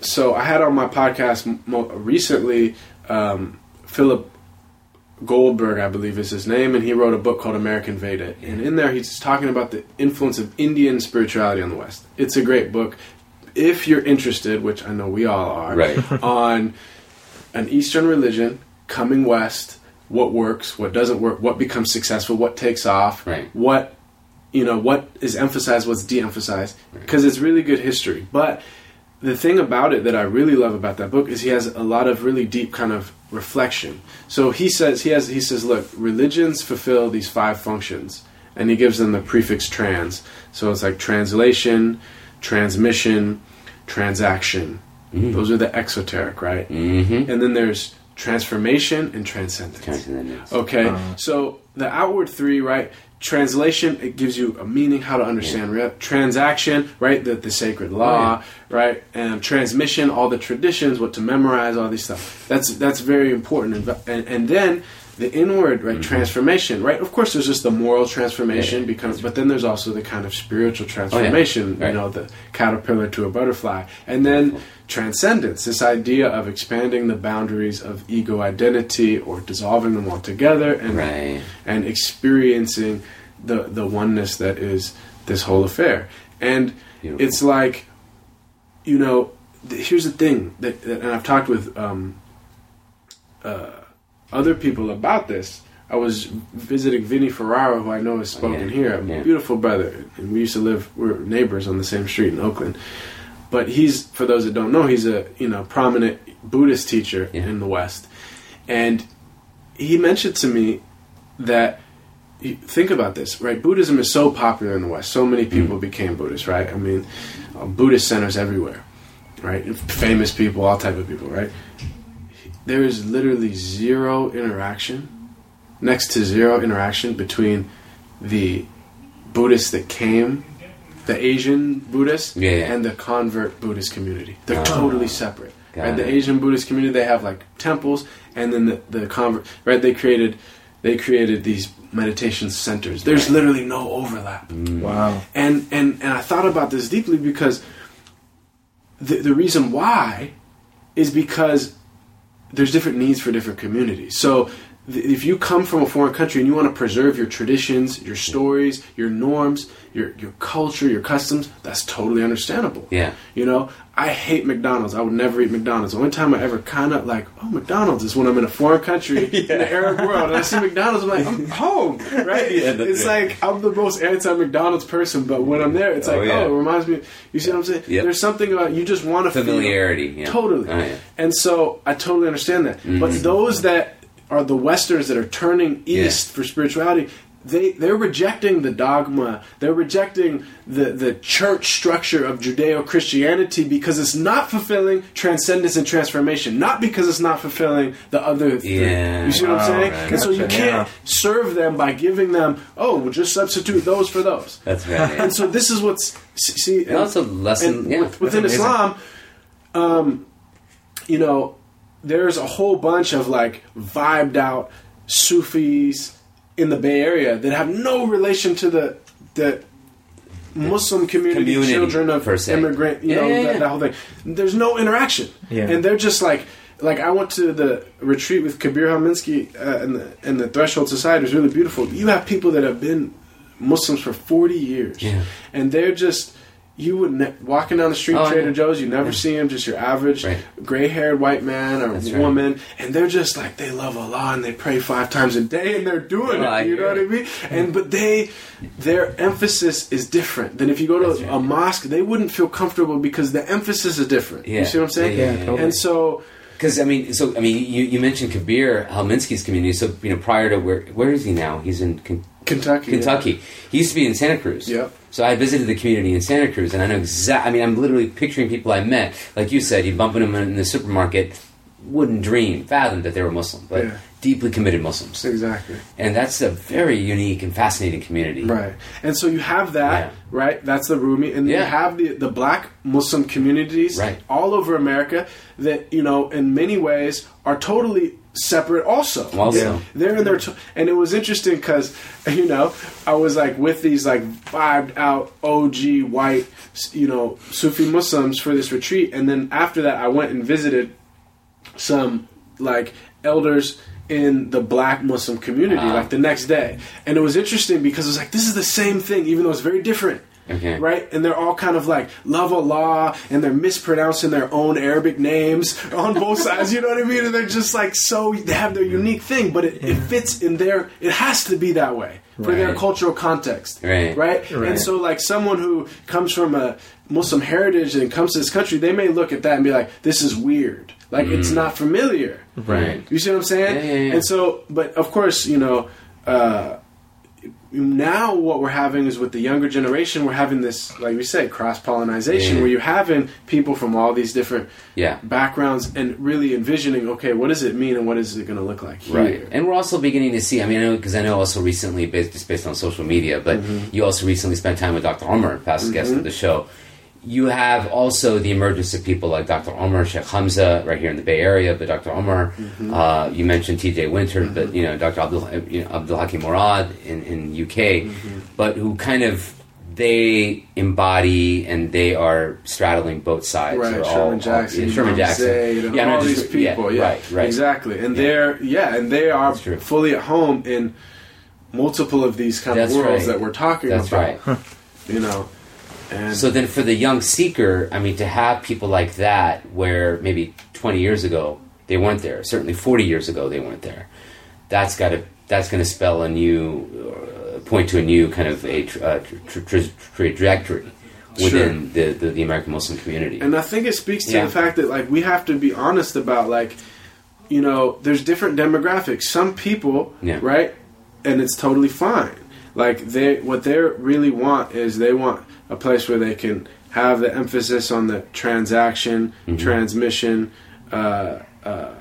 Speaker 3: so I had on my podcast mo- recently um, Philip Goldberg, I believe is his name, and he wrote a book called American Veda. And in there, he's talking about the influence of Indian spirituality on the West. It's a great book. If you're interested, which I know we all are,
Speaker 2: Right.
Speaker 3: on an Eastern religion coming West, what works, what doesn't work, what becomes successful, what takes off,
Speaker 2: Right.
Speaker 3: what you know, what is emphasized, what's de-emphasized, because it's really good history. But the thing about it that I really love about that book is he has a lot of really deep kind of reflection. So he says he has he says, look, religions fulfill these five functions, and he gives them the prefix trans. So it's like translation, transmission, transaction. Those are the exoteric, right?
Speaker 2: Mm-hmm.
Speaker 3: And then there's transformation and transcendence.
Speaker 2: Transcendence.
Speaker 3: Okay, so the outward three, right? Translation, it gives you a meaning, how to understand. Re- Transaction, right? The, the sacred law, oh, right? And transmission, all the traditions, what to memorize, all these stuff. That's that's very important. And, and, and then the inward, right? Transformation, right? Of course, there's just the moral transformation,
Speaker 2: Yeah.
Speaker 3: because, but then there's also the kind of spiritual transformation.
Speaker 2: Right.
Speaker 3: You know, the caterpillar to a butterfly, and then transcendence. This idea of expanding the boundaries of ego identity or dissolving them altogether, and
Speaker 2: Right.
Speaker 3: and experiencing the the oneness that is this whole affair. And
Speaker 2: Beautiful.
Speaker 3: it's like, you know, th- here's the thing that, that and I've talked with um, uh, other people about this. I was visiting Vinny Ferraro, who I know has spoken
Speaker 2: yeah.
Speaker 3: here, a
Speaker 2: Yeah.
Speaker 3: beautiful brother, and we used to live. We are neighbors on the same street in Oakland. But he's, for those that don't know, he's a you know prominent Buddhist teacher
Speaker 2: Yeah.
Speaker 3: in the West, and he mentioned to me that think about this, right? Buddhism is so popular in the West. So many people became Buddhists, right? I mean, uh, Buddhist centers everywhere, right? Famous people, all type of people, right? There is literally zero interaction, next to zero interaction between the Buddhists that came, the Asian Buddhists,
Speaker 2: Yeah, yeah.
Speaker 3: and the convert Buddhist community. They're
Speaker 2: Ah.
Speaker 3: totally separate.
Speaker 2: Got
Speaker 3: Right? The. Asian Buddhist community, they have like temples, and then the the convert. Right? They created they created these meditation centers. There's literally no overlap.
Speaker 1: Wow.
Speaker 3: And and and I thought about this deeply because the the reason why is because there's different needs for different communities. So if you come from a foreign country and you want to preserve your traditions, your stories, your norms, your your culture, your customs, that's totally understandable.
Speaker 2: Yeah.
Speaker 3: You know, I hate McDonald's. I would never eat McDonald's. The only time I ever kind of like, oh, McDonald's is when I'm in a foreign country in the Arab world and I see McDonald's. I'm like, I'm home, right?
Speaker 2: Yeah,
Speaker 3: it's
Speaker 2: right.
Speaker 3: like I'm the most anti-McDonald's person, but when I'm there, it's
Speaker 2: Oh,
Speaker 3: like,
Speaker 2: yeah.
Speaker 3: oh, it reminds me. You see what I'm saying?
Speaker 2: Yep.
Speaker 3: There's something about you just want to
Speaker 2: Familiarity,
Speaker 3: Feel,
Speaker 2: yeah.
Speaker 3: Totally.
Speaker 2: Oh, yeah.
Speaker 3: And so I totally understand that. Mm-hmm. But those that are the Westerns that are turning east for spirituality, they they're rejecting the dogma. They're rejecting the the church structure of Judeo Christianity because it's not fulfilling transcendence and transformation. Not because it's not fulfilling the other. three.
Speaker 2: Yeah.
Speaker 3: You see what I'm
Speaker 1: Oh,
Speaker 3: saying?
Speaker 1: right.
Speaker 3: And so you can't
Speaker 1: yeah.
Speaker 3: serve them by giving them. Oh, we'll just substitute those for those.
Speaker 2: That's right.
Speaker 3: And so this is what's see.
Speaker 2: And also lesson, yeah.
Speaker 3: with- within
Speaker 1: amazing.
Speaker 3: Islam, um, you know, there's a whole bunch of like vibed out Sufis in the Bay Area that have no relation to the the Muslim community,
Speaker 2: Community,
Speaker 3: children of
Speaker 2: per
Speaker 3: immigrant, you
Speaker 2: Yeah,
Speaker 3: know,
Speaker 2: yeah,
Speaker 3: that,
Speaker 2: yeah.
Speaker 3: that whole thing. There's no interaction,
Speaker 1: Yeah.
Speaker 3: and they're just like. Like I went to the retreat with Kabir Helminski uh, and the and the Threshold Society It was really beautiful. You have people that have been Muslims for forty years,
Speaker 2: Yeah.
Speaker 3: and they're just you would ne- walking down the street,
Speaker 2: Oh,
Speaker 3: Trader
Speaker 2: yeah.
Speaker 3: Joe's, you never see them, just your average
Speaker 2: Right.
Speaker 3: gray-haired white man or
Speaker 2: That's right.
Speaker 3: woman, and they're just like they love Allah and they pray five times a day, and they're doing
Speaker 2: Oh, I
Speaker 3: it. You know what I mean? And but they, their emphasis is different than if you go to a
Speaker 2: right.
Speaker 3: mosque. They wouldn't feel comfortable because the emphasis is different.
Speaker 2: Yeah.
Speaker 3: You see what I'm saying?
Speaker 2: Yeah, yeah, yeah,
Speaker 1: totally.
Speaker 3: And so
Speaker 2: Because I mean, so I mean, you, you mentioned Kabir Helminski's community. So you know, prior to where where is he now? He's in
Speaker 3: Kentucky,
Speaker 2: Kentucky. He used to be in Santa Cruz.
Speaker 3: Yep.
Speaker 2: So I visited the community in Santa Cruz, and I know exactly. I mean, I'm literally picturing people I met. Like you said, you bump into them in the supermarket. Wouldn't dream, fathom that they were Muslim, but
Speaker 3: Yeah.
Speaker 2: deeply committed Muslims,
Speaker 3: exactly.
Speaker 2: and that's a very unique and fascinating community.
Speaker 3: Right. And so you have that,
Speaker 2: Yeah.
Speaker 3: right? That's the Rumi. And
Speaker 2: Yeah.
Speaker 3: you have the, the black Muslim communities
Speaker 2: Right.
Speaker 3: all over America that, you know, in many ways are totally separate also.
Speaker 2: Also.
Speaker 1: Yeah.
Speaker 3: They're in their, t- and it was interesting because, you know, I was like with these like vibed out OG white, you know, Sufi Muslims for this retreat, and then after that, I went and visited some like elders in the black Muslim community
Speaker 2: Ah.
Speaker 3: like the next day, and it was interesting because it was like this is the same thing, even though it's very different.
Speaker 2: Okay.
Speaker 3: Right, and they're all kind of like love Allah, and they're mispronouncing their own Arabic names on both sides. You know what I mean? And they're just like so they have their unique thing, but it, it fits in their. It has to be that way for their cultural context.
Speaker 2: Right.
Speaker 3: right,
Speaker 1: Right.
Speaker 3: and so like someone who comes from a Muslim heritage and comes to this country, they may look at that and be like, "This is weird. Like it's not familiar."
Speaker 2: Right.
Speaker 3: You see what I'm saying?
Speaker 2: Yeah, yeah, yeah.
Speaker 3: And so, but of course, you know, uh, now what we're having is with the younger generation, we're having this, like we say, cross pollination,
Speaker 2: Yeah.
Speaker 3: where you're having people from all these different
Speaker 2: Yeah.
Speaker 3: backgrounds and really envisioning, okay, what does it mean and what is it going to look like here?
Speaker 2: Right, and we're also beginning to see. I mean, because I know also recently, based just based on social media, but
Speaker 3: Mm-hmm.
Speaker 2: you also recently spent time with Dr. Omar, past guest of the show. You have also the emergence of people like Dr. Omar, Sheikh Hamza, right here in the Bay Area. But Dr. Omar,
Speaker 3: Mm-hmm.
Speaker 2: uh, you mentioned T.J. Winter, but you know Dr. Abdul, you know, Abdul Hakim Murad in in UK,
Speaker 3: Mm-hmm.
Speaker 2: but who kind of they embody and they are straddling both sides.
Speaker 3: Right,
Speaker 2: They're
Speaker 3: Sherman
Speaker 2: all- all-
Speaker 3: Jackson,
Speaker 2: yeah, Sherman
Speaker 3: Imam
Speaker 2: Jackson,
Speaker 3: Zaid, and
Speaker 2: no,
Speaker 3: all
Speaker 2: just-
Speaker 3: these people. Yeah,
Speaker 2: right, right,
Speaker 3: exactly. And
Speaker 2: Yeah.
Speaker 3: they're yeah, and they are fully at home in multiple of these kind
Speaker 2: That's
Speaker 3: of worlds
Speaker 2: right.
Speaker 3: that we're talking
Speaker 2: That's
Speaker 3: about.
Speaker 2: right.
Speaker 3: You know, and
Speaker 2: So then, for the young seeker, I mean, to have people like that, where maybe 20 years ago they weren't there, certainly 40 years ago they weren't there, that's got to that's going to spell a new uh, point to a new kind of a uh, tr- tr- trajectory within the, the the American Muslim community.
Speaker 3: And I think it speaks to
Speaker 2: Yeah.
Speaker 3: the fact that like we have to be honest about like, you know, there's different demographics. Some people,
Speaker 2: Yeah.
Speaker 3: right, and it's totally fine. Like they, what they really want is they want a place where they can have the emphasis on the transaction,
Speaker 2: Mm-hmm.
Speaker 3: transmission, uh, uh,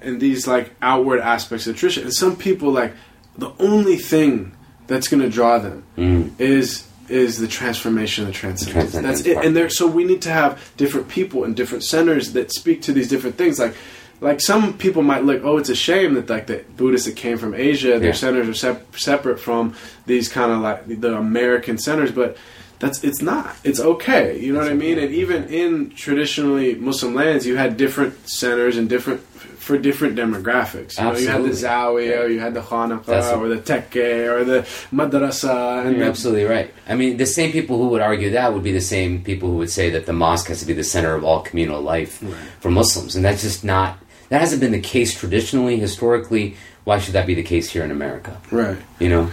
Speaker 3: and these like outward aspects of tradition. And some people like the only thing that's going to draw them
Speaker 2: Mm.
Speaker 3: is is the transformation, the transcendence. That's it.
Speaker 2: part.
Speaker 3: And there, so we need to have different people in different centers that speak to these different things. Like, like some people might look, oh, it's a shame that like the Buddhists that came from Asia, their
Speaker 2: Yeah.
Speaker 3: centers are sep- separate from these kind of like the American centers, but. That's it's not. It's okay. You know what I mean? And even in traditionally Muslim lands, you had different centers and different for different demographics. You know, you had the zawiya, or you had the khanaqa, or the tekke, or the madrasa, and
Speaker 2: You're
Speaker 3: the-
Speaker 2: absolutely right. I mean, the same people who would argue that would be the same people who would say that the mosque has to be the center of all communal life for Muslims, and that's just not. That hasn't been the case traditionally, historically. Why should that be the case here in America?
Speaker 3: right.
Speaker 2: You know.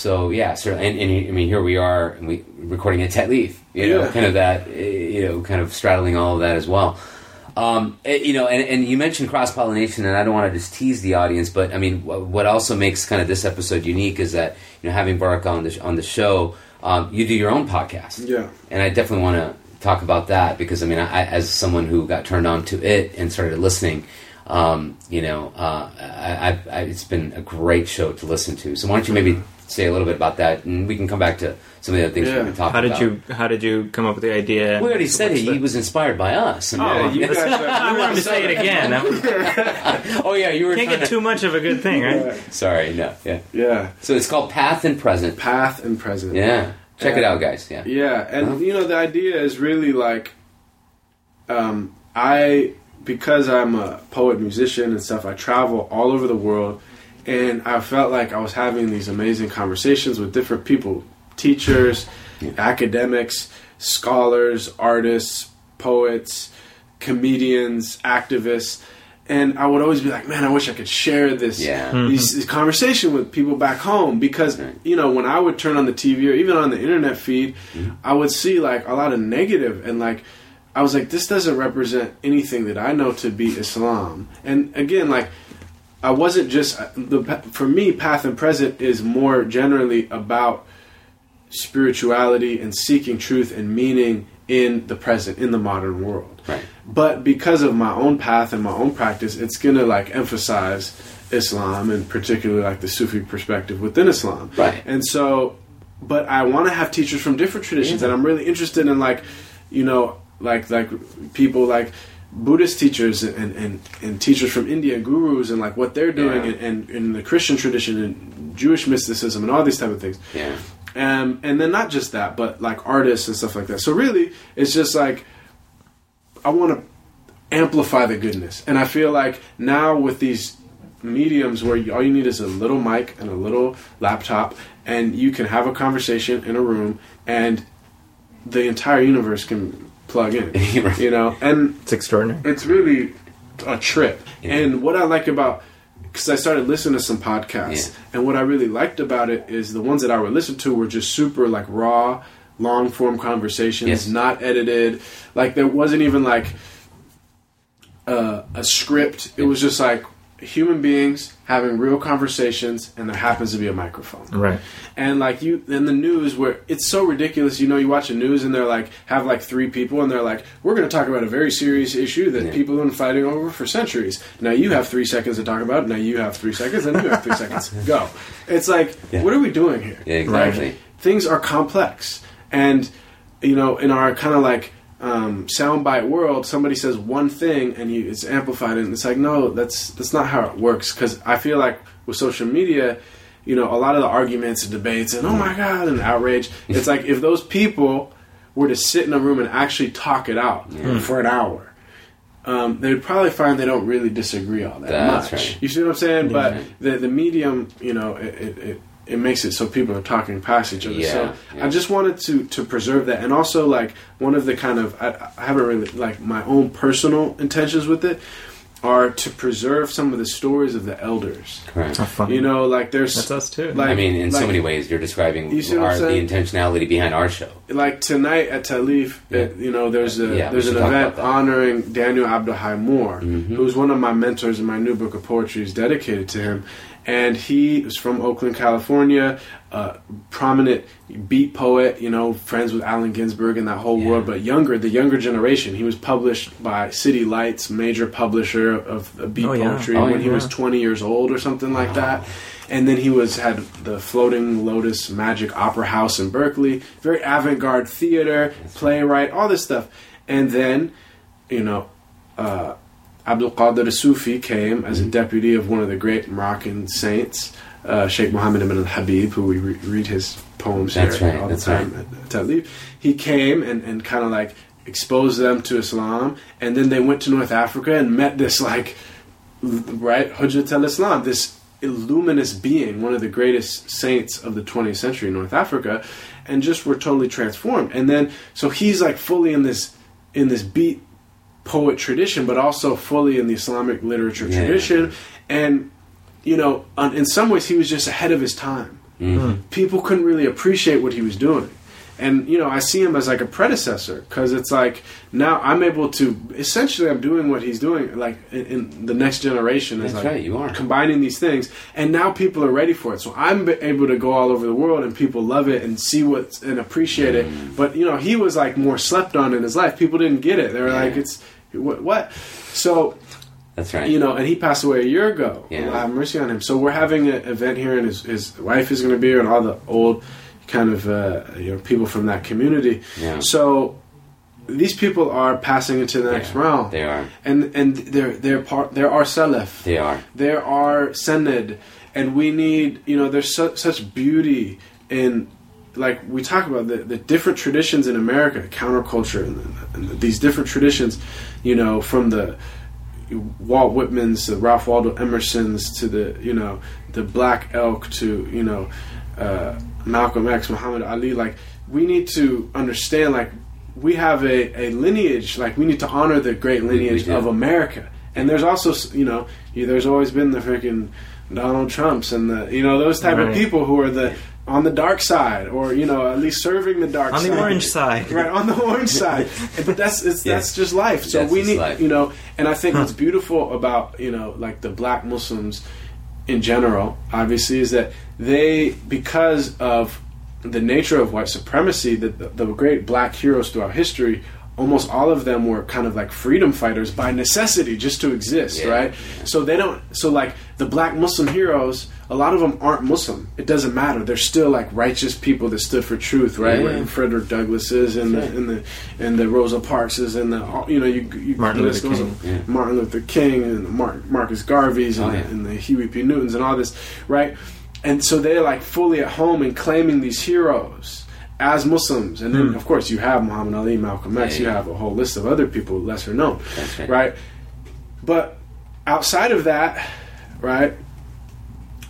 Speaker 2: So yeah, certainly, and, and I mean, here we are, and we recording at Ta'leef. You know,
Speaker 3: Yeah.
Speaker 2: kind of that. eh, You know, kind of straddling all of that as well. Um, eh, you know, and, and you mentioned cross pollination, and I don't want to just tease the audience, but I mean, wh- what also makes kind of this episode unique is that you know having Baraka on the sh- on the show, um, you do your own podcast,
Speaker 3: Yeah.
Speaker 2: and I definitely want to talk about that because I mean, I, as someone who got turned on to it and started listening, um, you know, uh, I, I, it's been a great show to listen to. So why don't you maybe say a little bit about that, and we can come back to some of the other things
Speaker 3: Yeah.
Speaker 2: we've been talking
Speaker 1: How did
Speaker 2: about.
Speaker 1: you How did you come up with the idea?
Speaker 2: We already said
Speaker 1: What's
Speaker 2: it.
Speaker 1: the-
Speaker 2: He was inspired by us. I mean,
Speaker 1: Oh,
Speaker 3: you guys
Speaker 1: I wanted to say it again.
Speaker 2: Oh yeah, you were
Speaker 1: can't get
Speaker 2: to-
Speaker 1: too much of a good thing, right?
Speaker 2: Sorry, no, yeah.
Speaker 3: Yeah.
Speaker 2: So it's called Path and Present.
Speaker 3: Path and present.
Speaker 2: Yeah, check it out, guys. Yeah,
Speaker 3: Yeah, and
Speaker 2: Huh?
Speaker 3: you know the idea is really like, um, I because I'm a poet musician and stuff. I travel all over the world, and I felt like I was having these amazing conversations with different people, teachers, academics, scholars, artists, poets, comedians, activists. And I would always be like, man, I wish I could share this,
Speaker 2: Yeah. Hmm.
Speaker 3: these, this conversation with people back home because
Speaker 2: Right.
Speaker 3: you know when I would turn on the TV or even on the internet feed, mm-hmm. I would see like a lot of negative and like I was like, this doesn't represent anything that I know to be Islam. And again, like I wasn't just uh, the for me, path and present is more generally about spirituality and seeking truth and meaning in the present in the modern world
Speaker 2: Right.
Speaker 3: but because of my own path and my own practice it's gonna like emphasize islam and particularly like the sufi perspective within islam
Speaker 2: Right.
Speaker 3: and so but i want to have teachers from different traditions
Speaker 2: Yeah.
Speaker 3: and i'm really interested in like you know like like people like Buddhist teachers and, and, and teachers from India, gurus, and like what they're doing,
Speaker 2: Yeah.
Speaker 3: and, and in the Christian tradition and Jewish mysticism and all these type of things.
Speaker 2: Yeah.
Speaker 3: Um, and then not just that, but like artists and stuff like that. So really, it's just like I want to amplify the goodness, and I feel like now with these mediums where you, all you need is a little mic and a little laptop, and you can have a conversation in a room, and the entire universe can plug in.
Speaker 2: Right.
Speaker 3: You know, and
Speaker 1: It's extraordinary.
Speaker 3: it's really a trip.
Speaker 2: Yeah.
Speaker 3: And what I like about because I started listening to some podcasts,
Speaker 2: Yeah.
Speaker 3: and what I really liked about it is the ones that I would listen to were just super like raw, long form conversations,
Speaker 2: Yes.
Speaker 3: not edited. Like there wasn't even like uh, a script. It was just like human beings having real conversations, and there happens to be a microphone
Speaker 1: Right.
Speaker 3: and like you in the news where it's so ridiculous you know you watch the news and they're like have like three people and they're like we're going to talk about a very serious issue that
Speaker 2: Yeah.
Speaker 3: people have been fighting over for centuries now you have three seconds to talk about it now you have three seconds and you have three seconds go it's like
Speaker 2: Yeah.
Speaker 3: what are we doing here
Speaker 2: Yeah, exactly.
Speaker 3: Like, things are complex and you know in our kind of like um, soundbite world, somebody says one thing and you, it's amplified, and it's like, no, that's that's not how it works. Because I feel like with social media, you know, a lot of the arguments and debates and oh my god and outrage, it's like if those people were to sit in a room and actually talk it out for an hour. Um, they'd probably find they don't really disagree all that
Speaker 2: That's
Speaker 3: much.
Speaker 2: right.
Speaker 3: You see what I'm saying? But
Speaker 2: Yeah.
Speaker 3: the the medium, you know, it, it, it, it makes it so people are talking past each other.
Speaker 2: Yeah,
Speaker 3: so
Speaker 2: yeah.
Speaker 3: I just wanted to to preserve that, and also like one of the kind of I, I haven't really like my own personal intentions with it are to preserve some of the stories of the elders.
Speaker 2: Correct.
Speaker 1: How.
Speaker 3: You know, like there's
Speaker 1: That's us too.
Speaker 3: Like-
Speaker 2: I mean, in so many ways, you're describing
Speaker 3: You see what
Speaker 2: our,
Speaker 3: I'm
Speaker 2: the intentionality behind our show.
Speaker 3: like tonight at Ta'leef,
Speaker 2: Yeah.
Speaker 3: it, you know, there's a
Speaker 2: Yeah,
Speaker 3: there's an event honoring Daniel Abdal-Hayy Moore,
Speaker 2: Mhm.
Speaker 3: who's one of my mentors, and my new book of poetry is dedicated to him. And he was from Oakland, California, a prominent beat poet, you know, friends with Allen Ginsberg and that whole
Speaker 2: Yeah.
Speaker 3: world, but younger, the younger generation. He was published by City Lights, major publisher of of beat
Speaker 1: Oh, yeah.
Speaker 3: poetry,
Speaker 2: Oh,
Speaker 3: when he was 20 years old or something like that. And then he was had the Floating Lotus Magic Opera House in Berkeley, very avant-garde theater, playwright, all this stuff. And then, you know, uh, Abdul Qadir Sufi came as a
Speaker 2: Mm-hmm.
Speaker 3: deputy of one of the great Moroccan saints, uh, Sheikh Mohammed ibn al-Habib, who we re- read his poems
Speaker 2: That's
Speaker 3: here
Speaker 2: right,
Speaker 3: all the time at Ta'leef. He came and, and kind of like exposed them to Islam, and then they went to North Africa and met this like right Hujjat al-Islam, this luminous being, one of the greatest saints of the 20th century in North Africa, and just were totally transformed. And then so he's like fully in this in this beat poet tradition, but also fully in the Islamic literature
Speaker 2: Yeah.
Speaker 3: tradition, and you know, in some ways he was just ahead of his time.
Speaker 2: Mhm.
Speaker 3: People couldn't really appreciate what he was doing. And you know, I see him as like a predecessor because it's like now I'm able to essentially I'm doing what he's doing like in, in the next generation is
Speaker 2: That's
Speaker 3: like
Speaker 2: right, you are.
Speaker 3: combining these things, and now people are ready for it. So I'm able to go all over the world, and people love it and see what and appreciate
Speaker 2: Mm.
Speaker 3: it. But you know, he was like more slept on in his life. People didn't get it. They were
Speaker 2: Yeah.
Speaker 3: like, "It's what?" what? So
Speaker 2: That's right.
Speaker 3: you know, and he passed away a year ago.
Speaker 2: Yeah.
Speaker 3: Have mercy on him. So we're having an event here, and his, his wife is going to be here, and all the old kind of uh, you know people from that community.
Speaker 2: Yeah.
Speaker 3: So these people are passing into the next
Speaker 2: Yeah,
Speaker 3: realm,
Speaker 2: They are.
Speaker 3: and and they're they're part. There are salaf
Speaker 2: They are.
Speaker 3: there are sened and we need you know there's su- such beauty in like we talk about the, the different traditions in america counterculture and, and these different traditions you know from the walt whitmans the ralph waldo emersons to the you know the black elk to you know uh, malcolm x muhammad ali like we need to understand like we have a, a lineage like we need to honor the great lineage of america and there's also you know there's always been the freaking donald trumps and the you know those type of people who are the on the dark side or you know at least serving the dark side.
Speaker 1: On the orange side.
Speaker 3: right on the orange side but that's it's,
Speaker 2: Yeah.
Speaker 3: that's just life so
Speaker 2: That's
Speaker 3: we need
Speaker 2: life.
Speaker 3: you know and i think what's beautiful about you know like the black muslims in general obviously is that they because of the nature of white supremacy that the, the great black heroes throughout history almost all of them were kind of like freedom fighters by necessity just to exist,
Speaker 2: Yeah.
Speaker 3: right? So they don't. So like the black Muslim heroes, a lot of them aren't Muslim. It doesn't matter. They're still like righteous people that stood for truth, right?
Speaker 2: Yeah.
Speaker 3: Like Frederick Douglasses and the and the and the Rosa Parkses and the you know you, you
Speaker 1: Martin
Speaker 3: the
Speaker 1: Luther
Speaker 3: goes
Speaker 1: King.
Speaker 3: on. Martin Luther King and the Mar- Marcus Garveys and,
Speaker 2: Oh, yeah.
Speaker 3: the, and the Huey P. Newtons and all this, right? And so they're like fully at home and claiming these heroes as Muslims. And then, of course, you have Muhammad Ali, Malcolm X,
Speaker 2: Yeah,
Speaker 3: you have a whole list of other people lesser known,
Speaker 2: That's right.
Speaker 3: right? But outside of that, right,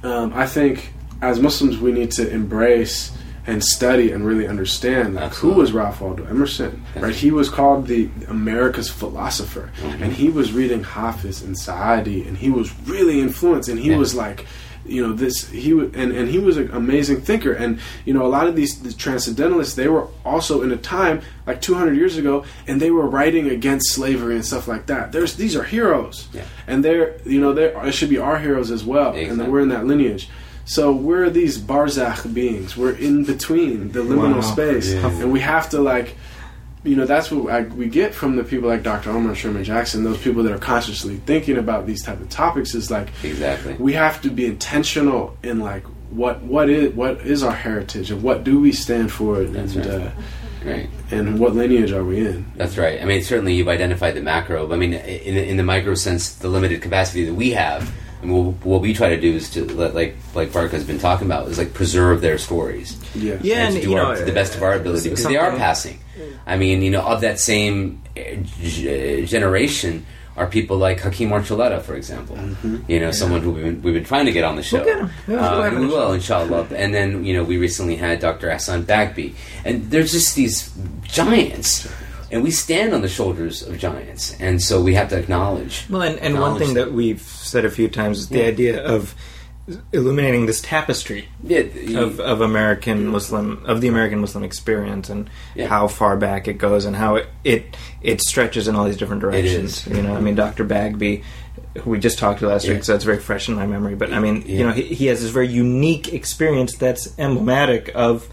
Speaker 3: um, I think as Muslims we need to embrace and study and really understand like who was Ralph Waldo Emerson, right? He was called the America's philosopher,
Speaker 2: Mm-hmm.
Speaker 3: and he was reading Hafiz and Saadi, and he was really influenced, and he
Speaker 2: Yeah.
Speaker 3: was like. You know this. He wa- and and he was an amazing thinker. And you know a lot of these the transcendentalists. They were also in a time like 200 years ago, and they were writing against slavery and stuff like that. There's these are heroes,
Speaker 2: Yeah.
Speaker 3: and they're you know they it should be our heroes as well, exactly. and
Speaker 2: Exactly.
Speaker 3: we're in that lineage. So we're these barzakh beings. We're in between the liminal
Speaker 1: Wow.
Speaker 3: space,
Speaker 2: Yeah.
Speaker 3: and we have to like, you know, that's what I, we get from the people like Dr. Omar Sherman Jackson. Those people that are consciously thinking about these type of topics is like
Speaker 2: Exactly.
Speaker 3: we have to be intentional in like what what is what is our heritage and what do we stand for and
Speaker 2: right.
Speaker 3: uh,
Speaker 2: Right.
Speaker 3: and what lineage are we in?
Speaker 2: That's right. I mean, certainly you've identified the macro. But I mean, in, in the micro sense, the limited capacity that we have, and what, what we try to do is to let, like like Baraka has been talking about, is like preserve their stories.
Speaker 3: Yeah,
Speaker 1: Yeah,
Speaker 2: and,
Speaker 1: and
Speaker 2: to do
Speaker 1: you
Speaker 2: our,
Speaker 1: know,
Speaker 2: to the best of our ability because they are passing. I mean, you know, of that same uh, g- generation are people like Hakim Archuletta, for example. You know, someone who we've been, we've been trying to get on the show.
Speaker 1: Mm-hmm. We'll get him. Yeah,
Speaker 2: Uh, we will, inshallah. And then, you know, we recently had Dr. Ihsan Bagby. And there's just these giants. And we stand on the shoulders of giants. And so we have to acknowledge.
Speaker 1: Well, and, and one thing
Speaker 2: them.
Speaker 1: that we've said a few times is the idea of illuminating this tapestry
Speaker 2: Yeah,
Speaker 1: of, of American Muslim of the American Muslim experience and
Speaker 2: Yeah.
Speaker 1: how far back it goes and how it, it it stretches in all these different directions. You know, I mean, Dr. Bagby, who we just talked to last
Speaker 2: Yeah.
Speaker 1: week, so it's very fresh in my memory. But I mean, you know, he, he has this very unique experience that's emblematic of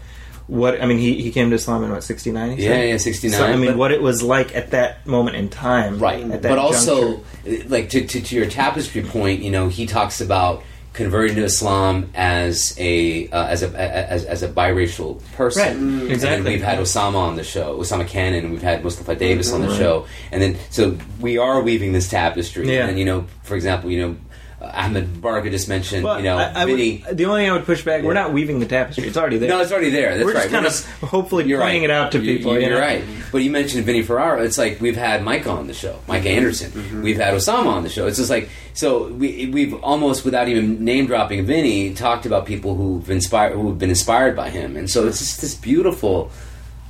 Speaker 1: what I mean. He, he came to Islam in what sixty nine.
Speaker 2: Yeah, yeah, 69,
Speaker 1: So, I mean,
Speaker 2: but-
Speaker 1: what it was like at that moment in time,
Speaker 2: right but also
Speaker 1: juncture.
Speaker 2: like to, to, to your tapestry point you know he talks about converting to islam as a uh, as a as, as a biracial person
Speaker 1: Right, mm,
Speaker 2: and
Speaker 1: exactly.
Speaker 2: we've had osama on the show Usama Canon and we've had mustafa davis on the
Speaker 1: Right.
Speaker 2: show and then so we are weaving this tapestry
Speaker 1: Yeah.
Speaker 2: and you know for example you know ahmed baraka just mentioned you know
Speaker 1: I, I would- the only thing I would push back, we're not weaving the tapestry; it's already there.
Speaker 2: no, it's already there. That's
Speaker 1: We're
Speaker 2: right.
Speaker 1: just kind of hopefully
Speaker 2: You're
Speaker 1: pointing
Speaker 2: right.
Speaker 1: it out to
Speaker 2: You-
Speaker 1: people.
Speaker 2: You,
Speaker 1: you
Speaker 2: are
Speaker 1: know?
Speaker 2: right. But you mentioned Vinny Ferraro. It's like we've had Micah on the show, Mike mm-hmm. Anderson. Mm-hmm. We've had Osama on the show. It's just like so we we've almost without even name dropping Vinny talked about people who've inspired who've been inspired by him, and so it's just this beautiful.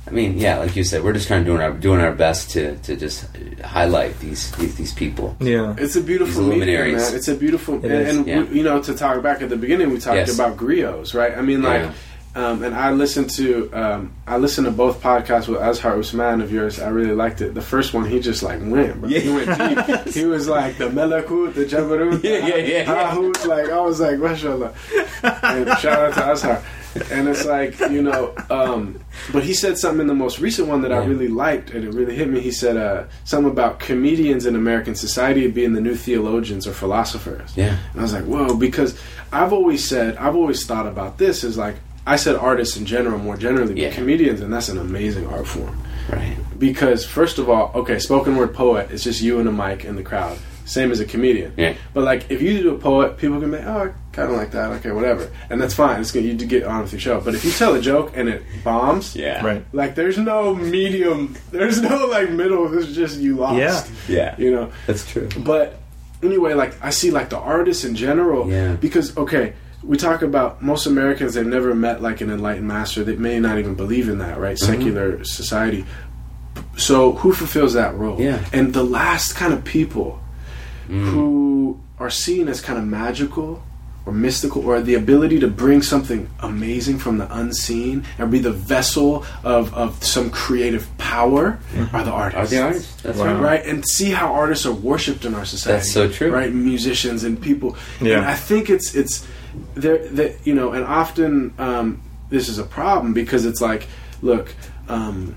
Speaker 2: I mean, yeah, like you said, we're just kind of doing our doing our best to, to just highlight these these, these people.
Speaker 1: Yeah,
Speaker 3: It's a beautiful
Speaker 2: These
Speaker 3: medium,
Speaker 2: luminaries.
Speaker 3: man. It's a beautiful,
Speaker 1: It
Speaker 3: and, and
Speaker 2: yeah.
Speaker 3: we, you know, to talk back at the beginning, we talked
Speaker 2: Yes.
Speaker 3: about griots, right? I mean, like, um, and I listened to, um, I listened to both podcasts with Azhar Usman of yours. I really liked it. The first one, he just like went, bro. He went deep. he was like the Melakut, the Jabarut,
Speaker 2: Yeah, yeah, yeah, yeah.
Speaker 3: Hahut. Like I was like, mashallah. And shout out to Azhar. And it's like you know, um, but he said something in the most recent one that I really liked, and it really hit me. He said uh, something about comedians in American society being the new theologians or philosophers.
Speaker 2: Yeah.
Speaker 3: And I was like, whoa, because I've always said, I've always thought about this as like, I said artists in general, more generally, but comedians, and that's an amazing art form.
Speaker 2: Right.
Speaker 3: Because, first of all, okay, spoken word poet, it's just you and a mic in the crowd. Same as a comedian.
Speaker 2: Yeah.
Speaker 3: But, like, if you do a poet, people can be, oh, kind of like that, okay, whatever. And that's fine. It's good. You get on with your show. But if you tell a joke and it bombs,
Speaker 2: Yeah.
Speaker 1: right.
Speaker 3: like, there's no medium, there's no, like, middle. It's just you lost.
Speaker 1: Yeah.
Speaker 2: Yeah.
Speaker 3: You know?
Speaker 2: That's true.
Speaker 3: But anyway, like I see like the artists in general.
Speaker 2: Yeah.
Speaker 3: Because okay, we talk about most Americans they've never met like an enlightened master. They may not even believe in that, right?
Speaker 2: Mm-hmm.
Speaker 3: Secular society. So who fulfills that role?
Speaker 2: Yeah.
Speaker 3: And the last kind of people
Speaker 2: Mm.
Speaker 3: who are seen as kind of magical or mystical or the ability to bring something amazing from the unseen and be the vessel of, of some creative power are the artists
Speaker 2: Are the artists? That's
Speaker 1: Wow.
Speaker 2: right.
Speaker 3: right? And see how artists are worshipped in our society.
Speaker 2: That's so true.
Speaker 3: right? Musicians and people.
Speaker 1: Yeah.
Speaker 3: And I think it's it's there that you know, and often um, this is a problem because it's like, look, um,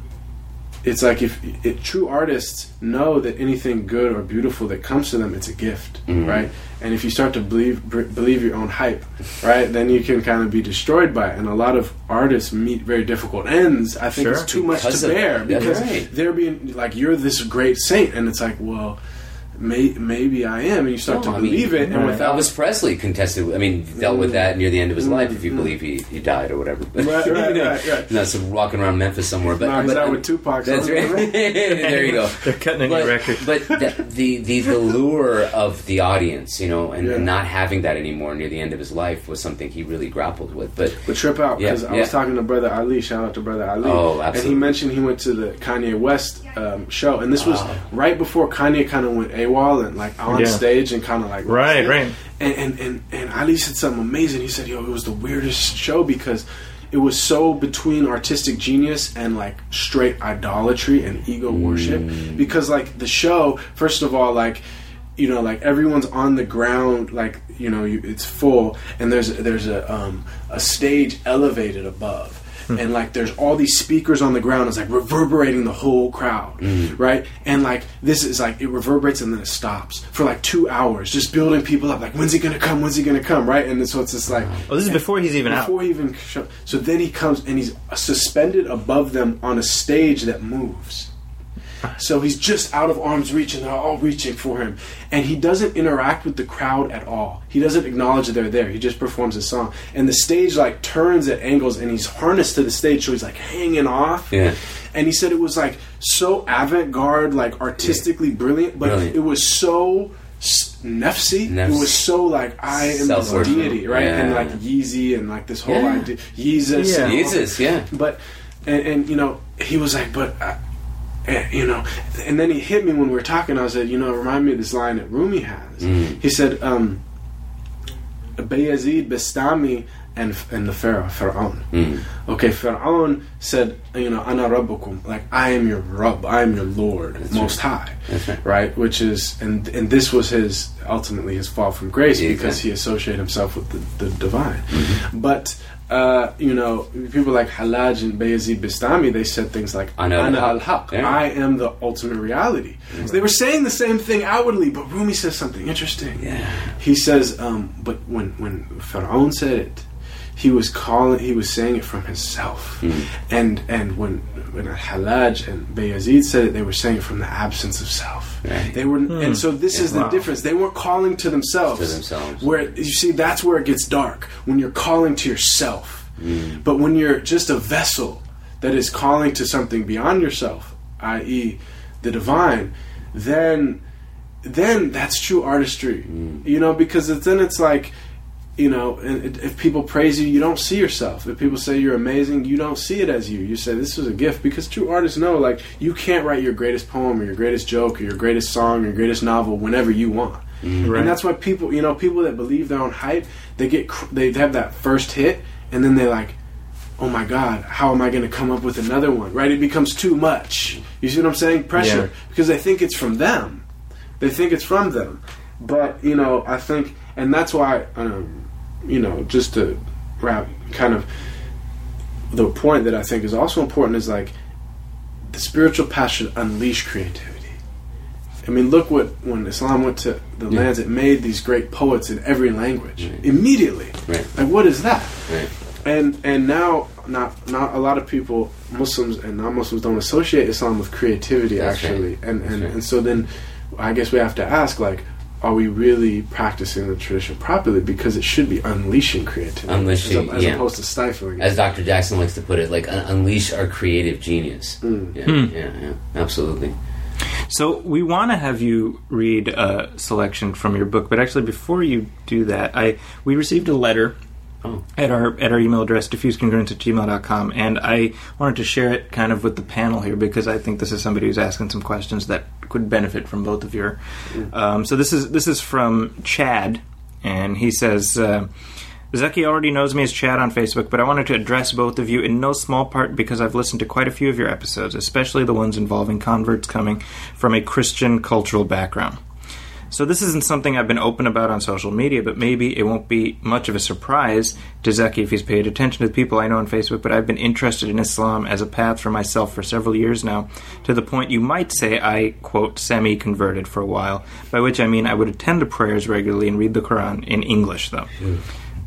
Speaker 3: it's like if it, true artists know that anything good or beautiful that comes to them, it's a gift,
Speaker 2: Mhm.
Speaker 3: right? And if you start to believe b- believe your own hype, right, then you can kind of be destroyed by it. And a lot of artists meet very difficult ends. I think
Speaker 1: Sure.
Speaker 3: it's too much
Speaker 2: Because
Speaker 3: to bear because
Speaker 2: right.
Speaker 3: they're being like you're this great saint, and it's like, well, may, maybe I am, and you start
Speaker 2: No,
Speaker 3: to
Speaker 2: I mean,
Speaker 3: believe it, and
Speaker 1: right.
Speaker 3: without
Speaker 2: Elvis Presley contested. I mean, dealt with that near the end of his life. If you
Speaker 3: Mm.
Speaker 2: believe he, he died or whatever.
Speaker 3: Right, right,
Speaker 2: You know,
Speaker 3: right, right.
Speaker 2: Not some walking around Memphis somewhere, but,
Speaker 3: knocks
Speaker 2: but
Speaker 3: out with Tupac.
Speaker 2: that's
Speaker 3: so-
Speaker 2: right. there you go.
Speaker 1: They're cutting a new record.
Speaker 2: but the, the, the the lure of the audience, you know, and,
Speaker 3: Yeah.
Speaker 2: and not having that anymore near the end of his life was something he really grappled with. But
Speaker 3: But trip out because
Speaker 2: Yeah,
Speaker 3: I was talking to brother Ali. Shout out to brother Ali.
Speaker 2: Oh, absolutely.
Speaker 3: And he mentioned he went to the Kanye West um, show, and this was
Speaker 2: Wow.
Speaker 3: right before Kanye kind of went AWOL and like on
Speaker 1: Yeah.
Speaker 3: stage and kind of like
Speaker 1: Right, right.
Speaker 3: And, and and and Ali said something amazing. He said, "Yo, it was the weirdest show because." It was so between artistic genius and like straight idolatry and ego worship because like the show first of all like you know like everyone's on the ground like you know you, it's full and there's there's a um a stage elevated above Hmm. and like there's all these speakers on the ground. It's like reverberating the whole crowd hmm. right? And like this is like it reverberates and then it stops for like two hours just building people up like when's he gonna come? When's he gonna come? Right? And so it's just like
Speaker 1: Oh, this is before he's even out.
Speaker 3: before he even show, so then he comes and he's suspended above them on a stage that moves so he's just out of arm's reach and they're all reaching for him. And he doesn't interact with the crowd at all. He doesn't acknowledge that they're there. He just performs his song. And the stage like turns at angles and he's harnessed to the stage. So he's like hanging off.
Speaker 2: Yeah.
Speaker 3: and he said it was like so avant-garde like artistically brilliant but
Speaker 2: Brilliant.
Speaker 3: it was so nefsi. It was so like i am this
Speaker 2: Self-worship.
Speaker 3: deity right? And like yeezy and like this whole
Speaker 2: Yeah.
Speaker 3: idea. Yeezus
Speaker 1: Yeah.
Speaker 2: Jesus, yeah.
Speaker 3: but and, and you know he was like but uh, eh, you know and then he hit me when we were talking i said you know remind me of this line that rumi has
Speaker 2: Mm.
Speaker 3: he said um Bayezid Bastami and and the Pharaoh Pharaoh
Speaker 2: Mm.
Speaker 3: okay Pharaoh said you know ana rabbukum like I am your Rabb I am your Lord most high
Speaker 2: That's right.
Speaker 3: right which is and and this was his ultimately his fall from grace
Speaker 2: Yeah,
Speaker 3: because
Speaker 2: exactly.
Speaker 3: he associated himself with the, the divine
Speaker 2: Mm-hmm.
Speaker 3: but uh, you know people like Hallaj and Bayezid Bistami they said things like
Speaker 2: Ana
Speaker 3: ana
Speaker 2: al-haq."
Speaker 3: al-haq
Speaker 2: Yeah.
Speaker 3: I am the ultimate reality so they were saying the same thing outwardly but Rumi says something interesting
Speaker 2: Yeah.
Speaker 3: he says um, but when when Pharaoh said it he was calling he was saying it from himself
Speaker 2: Mm.
Speaker 3: and and when when Al Hallaj and Bayazid said it they were saying it from the absence of self
Speaker 2: Right.
Speaker 3: they were and so this
Speaker 2: Yeah.
Speaker 3: is the
Speaker 1: Wow.
Speaker 3: difference they weren't calling to themselves
Speaker 2: To themselves.
Speaker 3: where you see that's where it gets dark when you're calling to yourself
Speaker 2: Mm.
Speaker 3: but when you're just a vessel that is calling to something beyond yourself i.e. the divine then then that's true artistry
Speaker 2: Mm.
Speaker 3: you know because it's, then it's like you know and if people praise you you don't see yourself. If people say you're amazing you don't see it as you. You say this was a gift because true artists know like you can't write your greatest poem or your greatest joke or your greatest song or your greatest novel whenever you want. Mm-hmm.
Speaker 1: Right.
Speaker 3: and that's why people you know people that believe their own hype they get cr- they have that first hit and then they're like oh my god how am i going to come up with another one? Right? It becomes too much. You see what i'm saying? Pressure.
Speaker 1: Yeah.
Speaker 3: because they think it's from them. They think it's from them. But you know i think and that's why um, you know just to wrap kind of the point that i think is also important is like the spiritual path should unleash creativity i mean look what when islam went to the
Speaker 2: Yeah.
Speaker 3: lands it made these great poets in every language
Speaker 2: Right.
Speaker 3: immediately
Speaker 2: Right.
Speaker 3: like what is that
Speaker 2: Right.
Speaker 3: and and now not not a lot of people muslims and non-muslims don't associate islam with creativity
Speaker 2: That's
Speaker 3: actually and and, and so then i guess we have to ask like are we really practicing the tradition properly because it should be unleashing creativity
Speaker 2: Unleashing,
Speaker 3: as, as
Speaker 2: yeah.
Speaker 3: opposed to stifling it
Speaker 2: As Dr. Jackson likes to put it, like unleash our creative genius.
Speaker 3: Mm.
Speaker 2: Yeah,
Speaker 1: Hmm.
Speaker 2: yeah, yeah, absolutely.
Speaker 1: So we want to have you read a selection from your book, but actually, before you do that, I we received a letter
Speaker 2: Oh.
Speaker 1: at our at our email address diffusecongruence at gmail.com and I wanted to share it kind of with the panel here because I think this is somebody who's asking some questions that could benefit from both of your. Um, so this is this is from Chad, and he says. Uh, Zaki already knows me as Chad on Facebook, but I wanted to address both of you in no small part because I've listened to quite a few of your episodes, especially the ones involving converts coming from a Christian cultural background. So this isn't something I've been open about on social media, but maybe it won't be much of a surprise to Zaki if he's paid attention to the people I know on Facebook. But I've been interested in Islam as a path for myself for several years now, to the point you might say I quote semi converted for a while. By which I mean I would attend the prayers regularly and read the Quran in English, though. Hmm.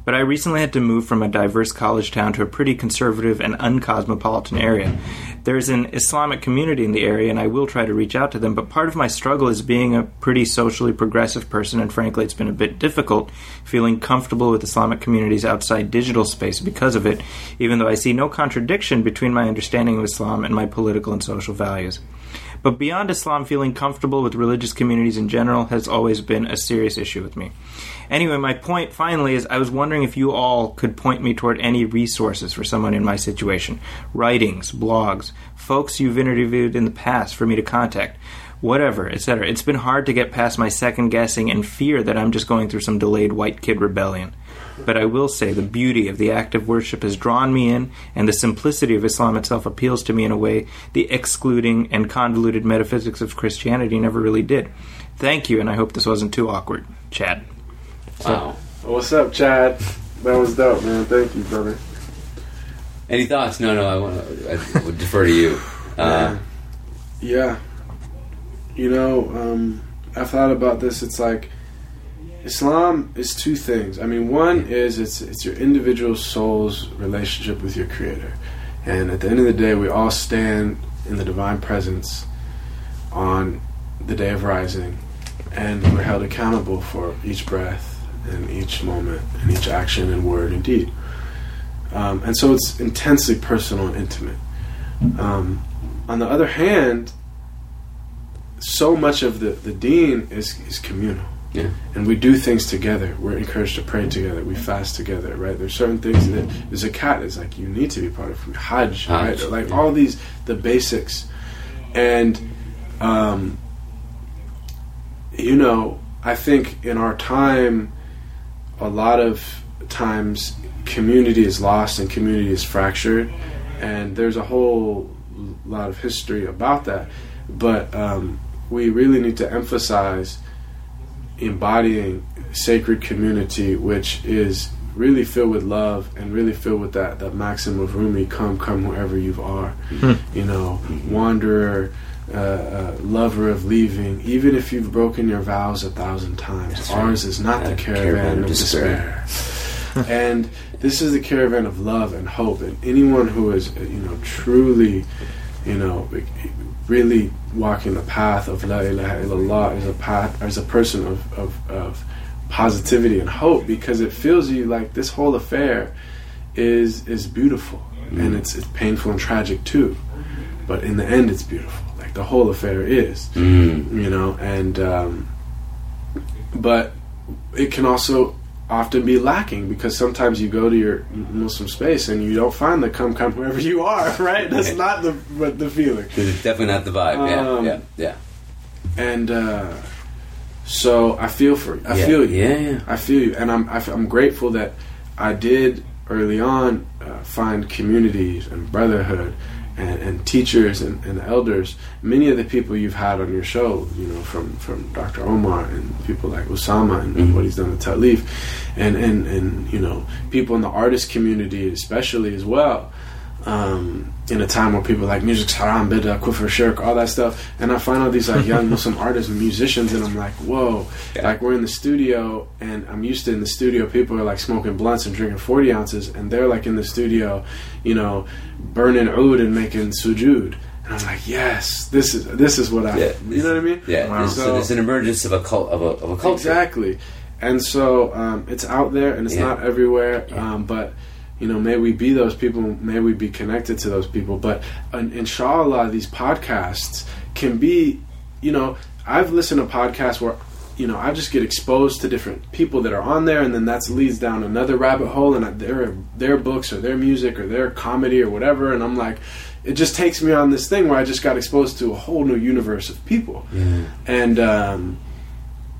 Speaker 1: But I recently had to move from a diverse college town to a pretty conservative and uncosmopolitan area. There's an Islamic community in the area, and I will try to reach out to them, but part of my struggle is being a pretty socially progressive person, and frankly, it's been a bit difficult feeling comfortable with Islamic communities outside digital space because of it, even though I see no contradiction between my understanding of Islam and my political and social values. But beyond Islam, feeling comfortable with religious communities in general has always been a serious issue with me. Anyway, my point finally is I was wondering if you all could point me toward any resources for someone in my situation writings, blogs, folks you've interviewed in the past for me to contact, whatever, etc. It's been hard to get past my second guessing and fear that I'm just going through some delayed white kid rebellion. But I will say the beauty of the act of worship has drawn me in, and the simplicity of Islam itself appeals to me in a way the excluding and convoluted metaphysics of Christianity never really did. Thank you, and I hope this wasn't too awkward. Chad.
Speaker 2: Wow.
Speaker 3: What's up, Chad? That was dope, man. Thank you, brother.
Speaker 2: Any thoughts? No, no. I want. I would defer to you. Uh,
Speaker 3: Yeah. You know, um, I've thought about this. It's like Islam is two things. I mean, one is it's it's your individual soul's relationship with your Creator, and at the end of the day, we all stand in the divine presence on the day of rising, and we're held accountable for each breath and each moment and each action and word and deed. Um, and so it's intensely personal and intimate. Um, on the other hand, so much of the, the deen is, is communal.
Speaker 2: Yeah.
Speaker 3: And we do things together. We're encouraged to pray together. We fast together, right? There's certain things that there's a cat is like you need to be part of Hajj, right?
Speaker 2: Hajj,
Speaker 3: Like
Speaker 2: yeah.
Speaker 3: all these the basics. And um you know, I think in our time a lot of times community is lost and community is fractured and there's a whole lot of history about that but um, we really need to emphasize embodying sacred community which is really filled with love and really filled with that that maxim of Rumi come come wherever you are. You know wanderer uh, uh, lover of leaving even if you've broken your vows a thousand times
Speaker 2: That's right.
Speaker 3: ours is not the
Speaker 2: Uh,
Speaker 3: caravan, of despair, and this is the caravan of love and hope. And anyone who is uh, you know truly you know really walking the path of la ilaha illallah is a path as a person of, of, of positivity and hope because it feels you like this whole affair is is beautiful. And it's it's painful and tragic too. But in the end it's beautiful. Like the whole affair is
Speaker 2: mm,
Speaker 3: you know and um, but it can also often be lacking because sometimes you go to your Muslim space and you don't find the come come wherever you are right that's not the but the feeling
Speaker 2: it's definitely not the vibe. Yeah,
Speaker 3: Um,
Speaker 2: yeah, yeah.
Speaker 3: and uh, so I feel for you I
Speaker 2: yeah,
Speaker 3: feel you
Speaker 2: Yeah, yeah.
Speaker 3: I feel you, and I'm I f- I'm grateful that I did early on uh, find communities and brotherhood and, and teachers and, and elders. Many of the people you've had on your show, you know, from, from Dr. Omar and people like Osama and,
Speaker 2: Mhm.
Speaker 3: what he's done with Ta'leef, and, and and you know people in the artist community especially as well. Um, in a time where people are like music's haram, bid'ah, kufr, shirk, all that stuff, and I find all these like young Muslim artists and musicians, and I'm like, whoa,
Speaker 2: Yeah.
Speaker 3: like we're in the studio, and I'm used to in the studio, people are like smoking blunts and drinking 40 ounces, and they're like in the studio, you know, burning oud and making sujud, and I'm like, yes, this is this is what I,
Speaker 2: Yeah.
Speaker 3: you know what I mean?
Speaker 2: Yeah,
Speaker 1: Wow.
Speaker 2: there's,
Speaker 3: So-
Speaker 2: there's an emergence of a cult of a, of a culture.
Speaker 3: Exactly. And so um, it's out there and it's
Speaker 2: Yeah.
Speaker 3: not everywhere.
Speaker 2: Yeah.
Speaker 3: Um, but you know, may we be those people. May we be connected to those people. But uh, inshallah, these podcasts can be. You know, I've listened to podcasts where. You know, I just get exposed to different people that are on there, and then that leads down another rabbit hole, and their their books or their music or their comedy or whatever, and I'm like, it just takes me on this thing where I just got exposed to a whole new universe of people
Speaker 2: Yeah.
Speaker 3: and um,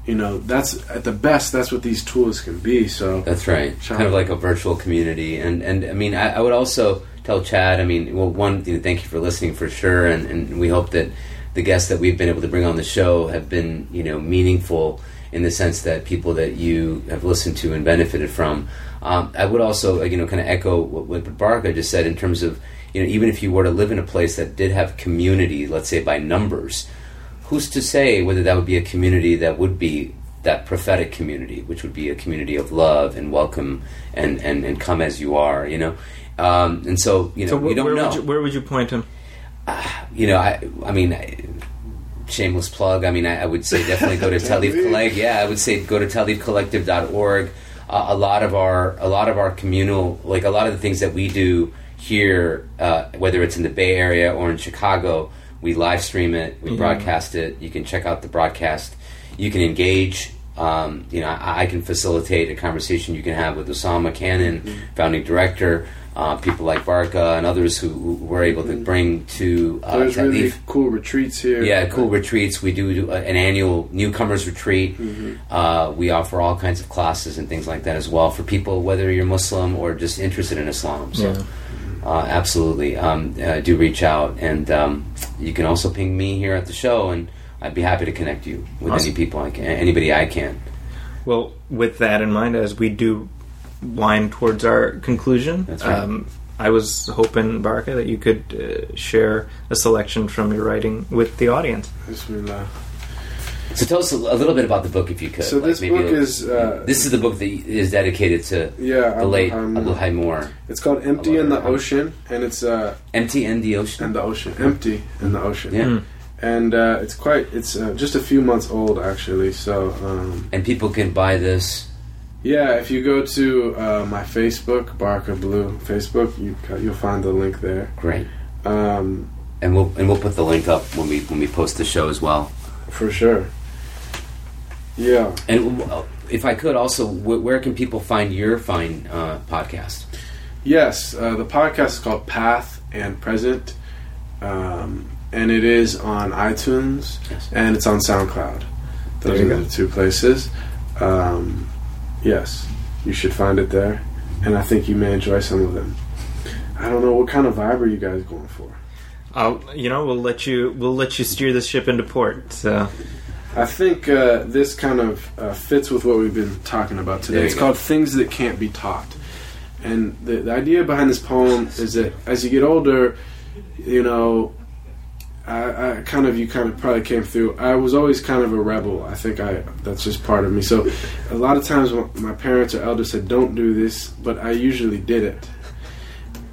Speaker 3: you know that's at the best that's what these tools can be so
Speaker 2: That's right.
Speaker 3: Sure.
Speaker 2: Kind of like a virtual community, and and I mean, I, I would also tell Chad. I mean, well, one, you know, thank you for listening for sure, and, and we hope that the guests that we've been able to bring on the show have been, you know, meaningful in the sense that people that you have listened to and benefited from. Um, I would also, uh, you know, kind of echo what, what Baraka just said in terms of, you know, even if you were to live in a place that did have community, let's say by numbers, who's to say whether that would be a community that would be that prophetic community, which would be a community of love and welcome and, and, and come as you are, you know? Um, and so, you know,
Speaker 1: So
Speaker 2: we
Speaker 1: wh-
Speaker 2: don't
Speaker 1: where
Speaker 2: know.
Speaker 1: would you, where would you point him?
Speaker 2: you know, I, I mean, I- shameless plug. I mean, I, I would say definitely go to Ta'leef
Speaker 3: Ta'leef.
Speaker 2: Collective. Yeah, I would say go to taleefcollective.org. Uh, a lot of our, a lot of our communal, like a lot of the things that we do here, uh, whether it's in the Bay Area or in Chicago, we live stream it, we broadcast it. You can check out the broadcast. You can engage. Um, you know, I, I can facilitate a conversation you can have with Usama Canon, founding director. Uh, people like Baraka and others who, who we're able to bring to uh,
Speaker 3: There's really cool retreats here.
Speaker 2: Yeah, cool retreats. We do do an annual newcomers retreat. Uh, we offer all kinds of classes and things like that as well for people, whether you're Muslim or just interested in Islam. So,
Speaker 1: Yeah.
Speaker 2: Uh, absolutely, um, uh, do reach out, and um, you can also ping me here at the show, and I'd be happy to connect you with
Speaker 1: Awesome.
Speaker 2: any people I can, anybody I can.
Speaker 1: Well, with that in mind, as we do wind towards our conclusion,
Speaker 2: That's right.
Speaker 1: um, I was hoping, Baraka, that you could uh, share a selection from your writing with the audience.
Speaker 3: Bismillah.
Speaker 2: So tell us a, a little bit about the book, if you could.
Speaker 3: So
Speaker 2: Like
Speaker 3: this
Speaker 2: maybe
Speaker 3: book is uh,
Speaker 2: This is the book that is dedicated to
Speaker 3: yeah
Speaker 2: the late
Speaker 3: Abraham
Speaker 2: Abdul
Speaker 3: Moore.
Speaker 2: Moore.
Speaker 3: It's called Empty in the Ocean, and it's uh
Speaker 2: Empty in the Ocean.
Speaker 3: and the ocean empty in the ocean.
Speaker 2: Yeah.
Speaker 1: Mm.
Speaker 3: and uh, it's quite it's uh, just a few months old actually. So um,
Speaker 2: And people can buy this.
Speaker 3: yeah, if you go to uh, my Facebook, Baraka Blue Facebook, you you'll find the link there.
Speaker 2: Great.
Speaker 3: Um,
Speaker 2: and we'll and we'll put the link up when we when we post the show as well.
Speaker 3: for sure. Yeah.
Speaker 2: And uh, if I could also, where can people find your fine uh, podcast?
Speaker 3: Yes, uh, the podcast is called Path and Present, um, and it is on iTunes
Speaker 2: Yes.
Speaker 3: and it's on SoundCloud. Those
Speaker 2: There you
Speaker 3: are
Speaker 2: go.
Speaker 3: the two places. Um, yes, you should find it there, and I think you may enjoy some of them. I don't know what kind of vibe are you guys going for.
Speaker 1: I'll, you know, we'll let you we'll let you steer the ship into port. So
Speaker 3: I think uh, this kind of uh, fits with what we've been talking about today. It's
Speaker 2: go.
Speaker 3: called Things That Can't Be Taught. And the, the idea behind this poem is that as you get older, you know, I, I kind of, you kind of probably came through. I was always kind of a rebel. I think I that's just part of me. So a lot of times my parents or elders said, don't do this, but I usually did it.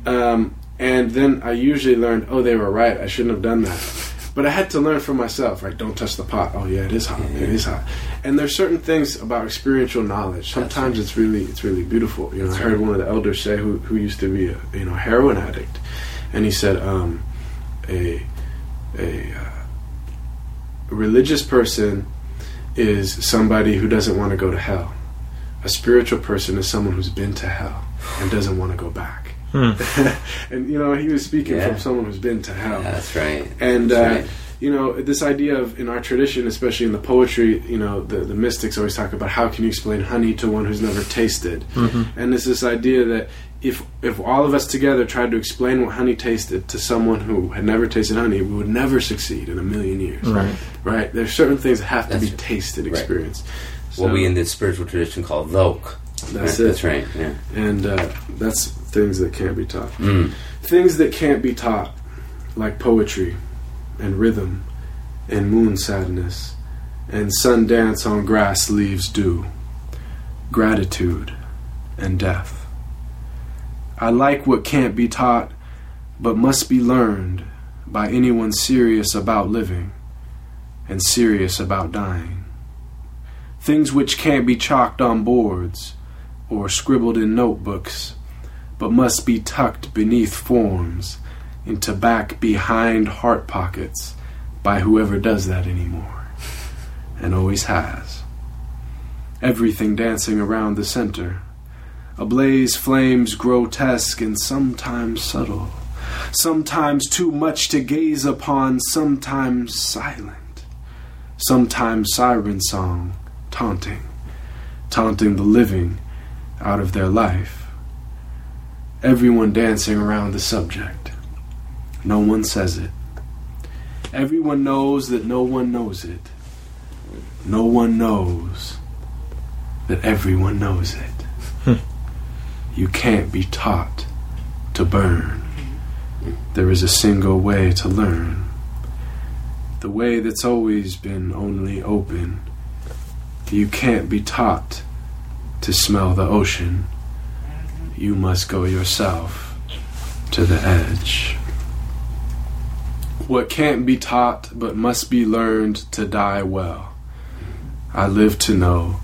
Speaker 3: Um, and then I usually learned, oh, they were right. I shouldn't have done that. But I had to learn for myself, right? Don't touch the pot. Oh yeah, it is hot. It is hot. And there's certain things about experiential knowledge. Sometimes it's really it's really beautiful. You know, I heard one of the elders say who who used to be a you know heroin addict, and he said um, a a uh, religious person is somebody who doesn't want to go to hell. A spiritual person is someone who's been to hell and doesn't want to go back.
Speaker 1: Hmm.
Speaker 3: and you know, he was speaking
Speaker 2: Yeah.
Speaker 3: from someone who's been to hell.
Speaker 2: That's right.
Speaker 3: And
Speaker 2: That's
Speaker 3: uh,
Speaker 2: right.
Speaker 3: you know, this idea of in our tradition, especially in the poetry, you know, the the mystics always talk about how can you explain honey to one who's never tasted, and it's this idea that if if all of us together tried to explain what honey tasted to someone who had never tasted honey, we would never succeed in a million years.
Speaker 1: Right.
Speaker 3: Right? There's certain things that have to
Speaker 2: That's
Speaker 3: be
Speaker 2: right.
Speaker 3: tasted,
Speaker 2: Right.
Speaker 3: experienced.
Speaker 2: what we in the spiritual tradition call dhawq.
Speaker 3: That's
Speaker 2: Right,
Speaker 3: it.
Speaker 2: That's right. Yeah.
Speaker 3: and uh, that's things that can't be taught.
Speaker 2: Mm.
Speaker 3: Things that can't be taught, like poetry and rhythm and moon sadness and sun dance on grass leaves dew, gratitude and death. I like what can't be taught, but must be learned by anyone serious about living and serious about dying. Things which can't be chalked on boards or scribbled in notebooks but must be tucked beneath forms into back behind heart pockets by whoever does that anymore and always has. Everything dancing around the center. Ablaze flames grotesque and sometimes subtle, sometimes too much to gaze upon, sometimes silent, sometimes siren song, taunting, taunting the living out of their life everyone dancing around the subject. No one says it. Everyone knows that no one knows it. No one knows that everyone knows it. Hmm. you can't be taught to burn. There is a single way to learn. The way that's always been only open. You can't be taught to smell the ocean. You must go yourself to the edge. What can't be taught but must be learned to die well. I live to know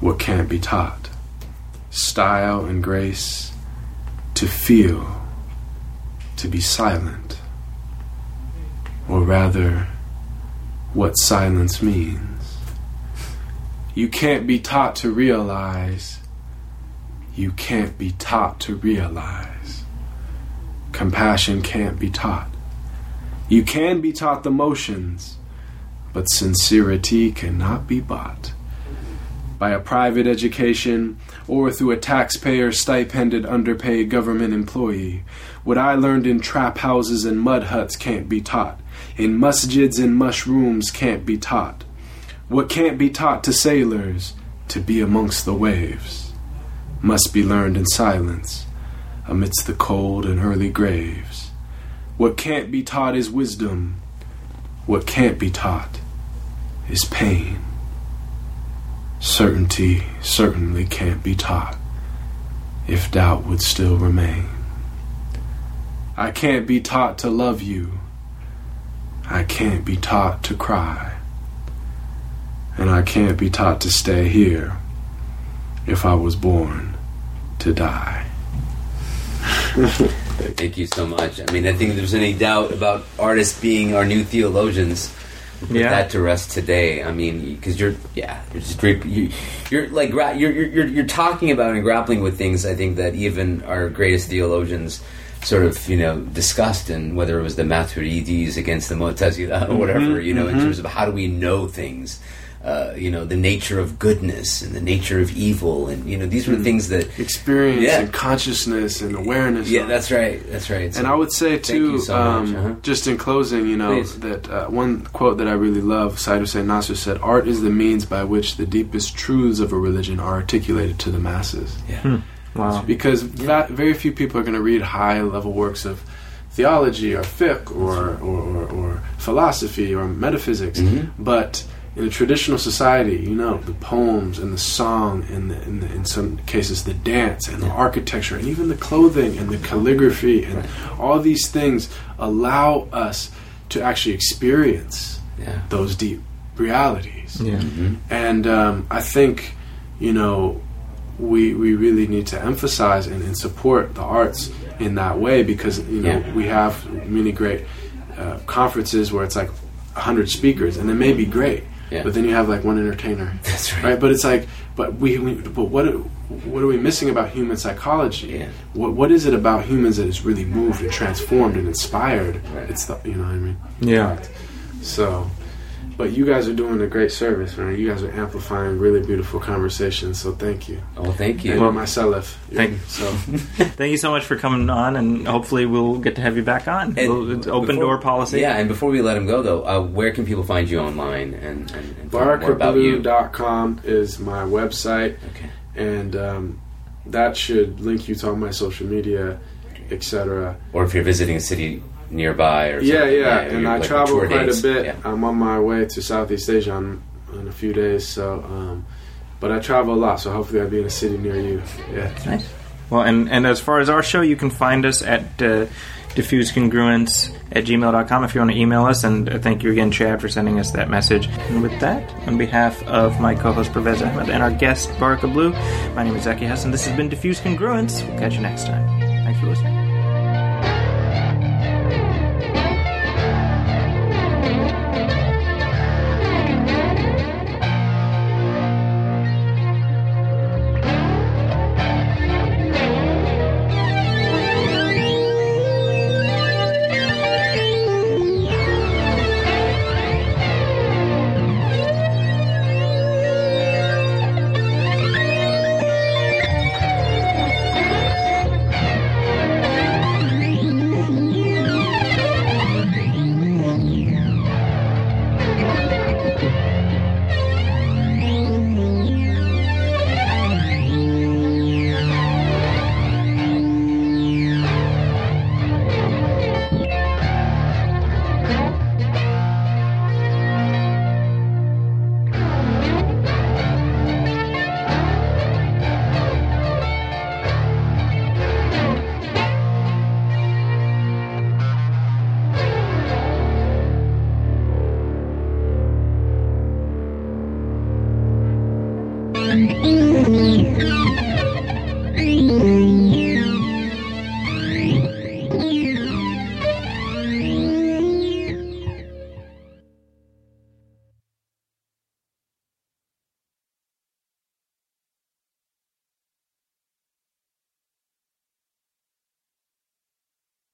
Speaker 3: what can't be taught. Style and grace, to feel, to be silent. Or rather, what silence means. You can't be taught to realize. You can't be taught to realize. Compassion can't be taught. You can be taught the motions, but sincerity cannot be bought. By a private education or through a taxpayer stipended underpaid government employee, what I learned in trap houses and mud huts can't be taught. In masjids and mushrooms can't be taught. What can't be taught to sailors, to be amongst the waves, must be learned in silence, amidst the cold and early graves. What can't be taught is wisdom. What can't be taught is pain. Certainty certainly can't be taught if doubt would still remain. I can't be taught to love you. I can't be taught to cry. And I can't be taught to stay here if I was born to die.
Speaker 2: Thank you so much. I mean, I think if there's any doubt about artists being our new theologians, put
Speaker 1: Yeah.
Speaker 2: that to rest today. I mean, because you're, yeah, you're just great. You, you're like you're, you're you're you're talking about and grappling with things. I think that even our greatest theologians sort of you know discussed, and whether it was the Maturidis against the Mu'tazila or whatever, mm-hmm, you know, in mm-hmm. terms of how do we know things. Uh, you know the nature of goodness and the nature of evil, and you know these were things that.
Speaker 3: Experience
Speaker 2: Yeah.
Speaker 3: and consciousness and awareness.
Speaker 2: Yeah, that's right. That's right.
Speaker 3: And I would say too,
Speaker 2: so
Speaker 3: um,
Speaker 2: uh-huh.
Speaker 3: just in closing, you know,
Speaker 2: Please.
Speaker 3: that uh, one quote that I really love, Seyyed Hossein Nasr said, "Art is the means by which the deepest truths of a religion are articulated to the masses."
Speaker 2: yeah.
Speaker 1: Wow.
Speaker 3: Because va- very few people are going to read high-level works of theology or fiqh or, or, or, or philosophy or metaphysics,
Speaker 2: Mhm.
Speaker 3: but in a traditional society, you know, the poems and the song and, the, and the, in some cases the dance and the architecture and even the clothing and the calligraphy and all these things allow us to actually experience
Speaker 2: Yeah.
Speaker 3: those deep realities.
Speaker 1: Yeah.
Speaker 2: Mhm.
Speaker 3: And um, I think, you know, we we really need to emphasize and, and support the arts in that way because you know
Speaker 2: Yeah.
Speaker 3: we have many great uh, conferences where it's like hundred speakers and it may be great,
Speaker 2: Yeah.
Speaker 3: but then you have like one entertainer,
Speaker 2: That's right.
Speaker 3: right? But it's like, but we, we but what what are we missing about human psychology?
Speaker 2: Yeah.
Speaker 3: What what is it about humans that is really moved and transformed and inspired?
Speaker 2: Right.
Speaker 3: It's the you know what I mean.
Speaker 1: Yeah.
Speaker 3: So, but you guys are doing a great service, man. You guys are amplifying really beautiful conversations. So thank you.
Speaker 2: Oh, thank you.
Speaker 1: Well,
Speaker 3: myself.
Speaker 1: thank- you.
Speaker 3: So
Speaker 1: Thank you so much for coming on, and hopefully we'll get to have you back on.
Speaker 2: And
Speaker 1: We'll- it's open
Speaker 2: before-
Speaker 1: door policy.
Speaker 2: Yeah, and before we let him go, though, uh, where can people find you online and, and, and find more about you?
Speaker 3: barakablue.com is my website,
Speaker 2: Okay.
Speaker 3: and um, that should link you to all my social media, etc.
Speaker 2: Or if you're visiting a city nearby, or
Speaker 3: Yeah,
Speaker 2: something,
Speaker 3: yeah. And I
Speaker 2: like,
Speaker 3: travel quite
Speaker 2: dates.
Speaker 3: a bit.
Speaker 2: Yeah.
Speaker 3: I'm on my way to Southeast Asia in, in a few days. So, um, but I travel a lot. So hopefully I'll be in a city near you. Yeah.
Speaker 1: Nice. Well, and, and as far as our show, you can find us at uh, diffusecongruence at gmail.com if you want to email us. And uh, thank you again, Chad, for sending us that message. And with that, on behalf of my co host Parvez Ahmed and our guest, Baraka Blue, my name is Zaki Hasan. This has been Diffuse Congruence. We'll catch you next time. Thanks for listening.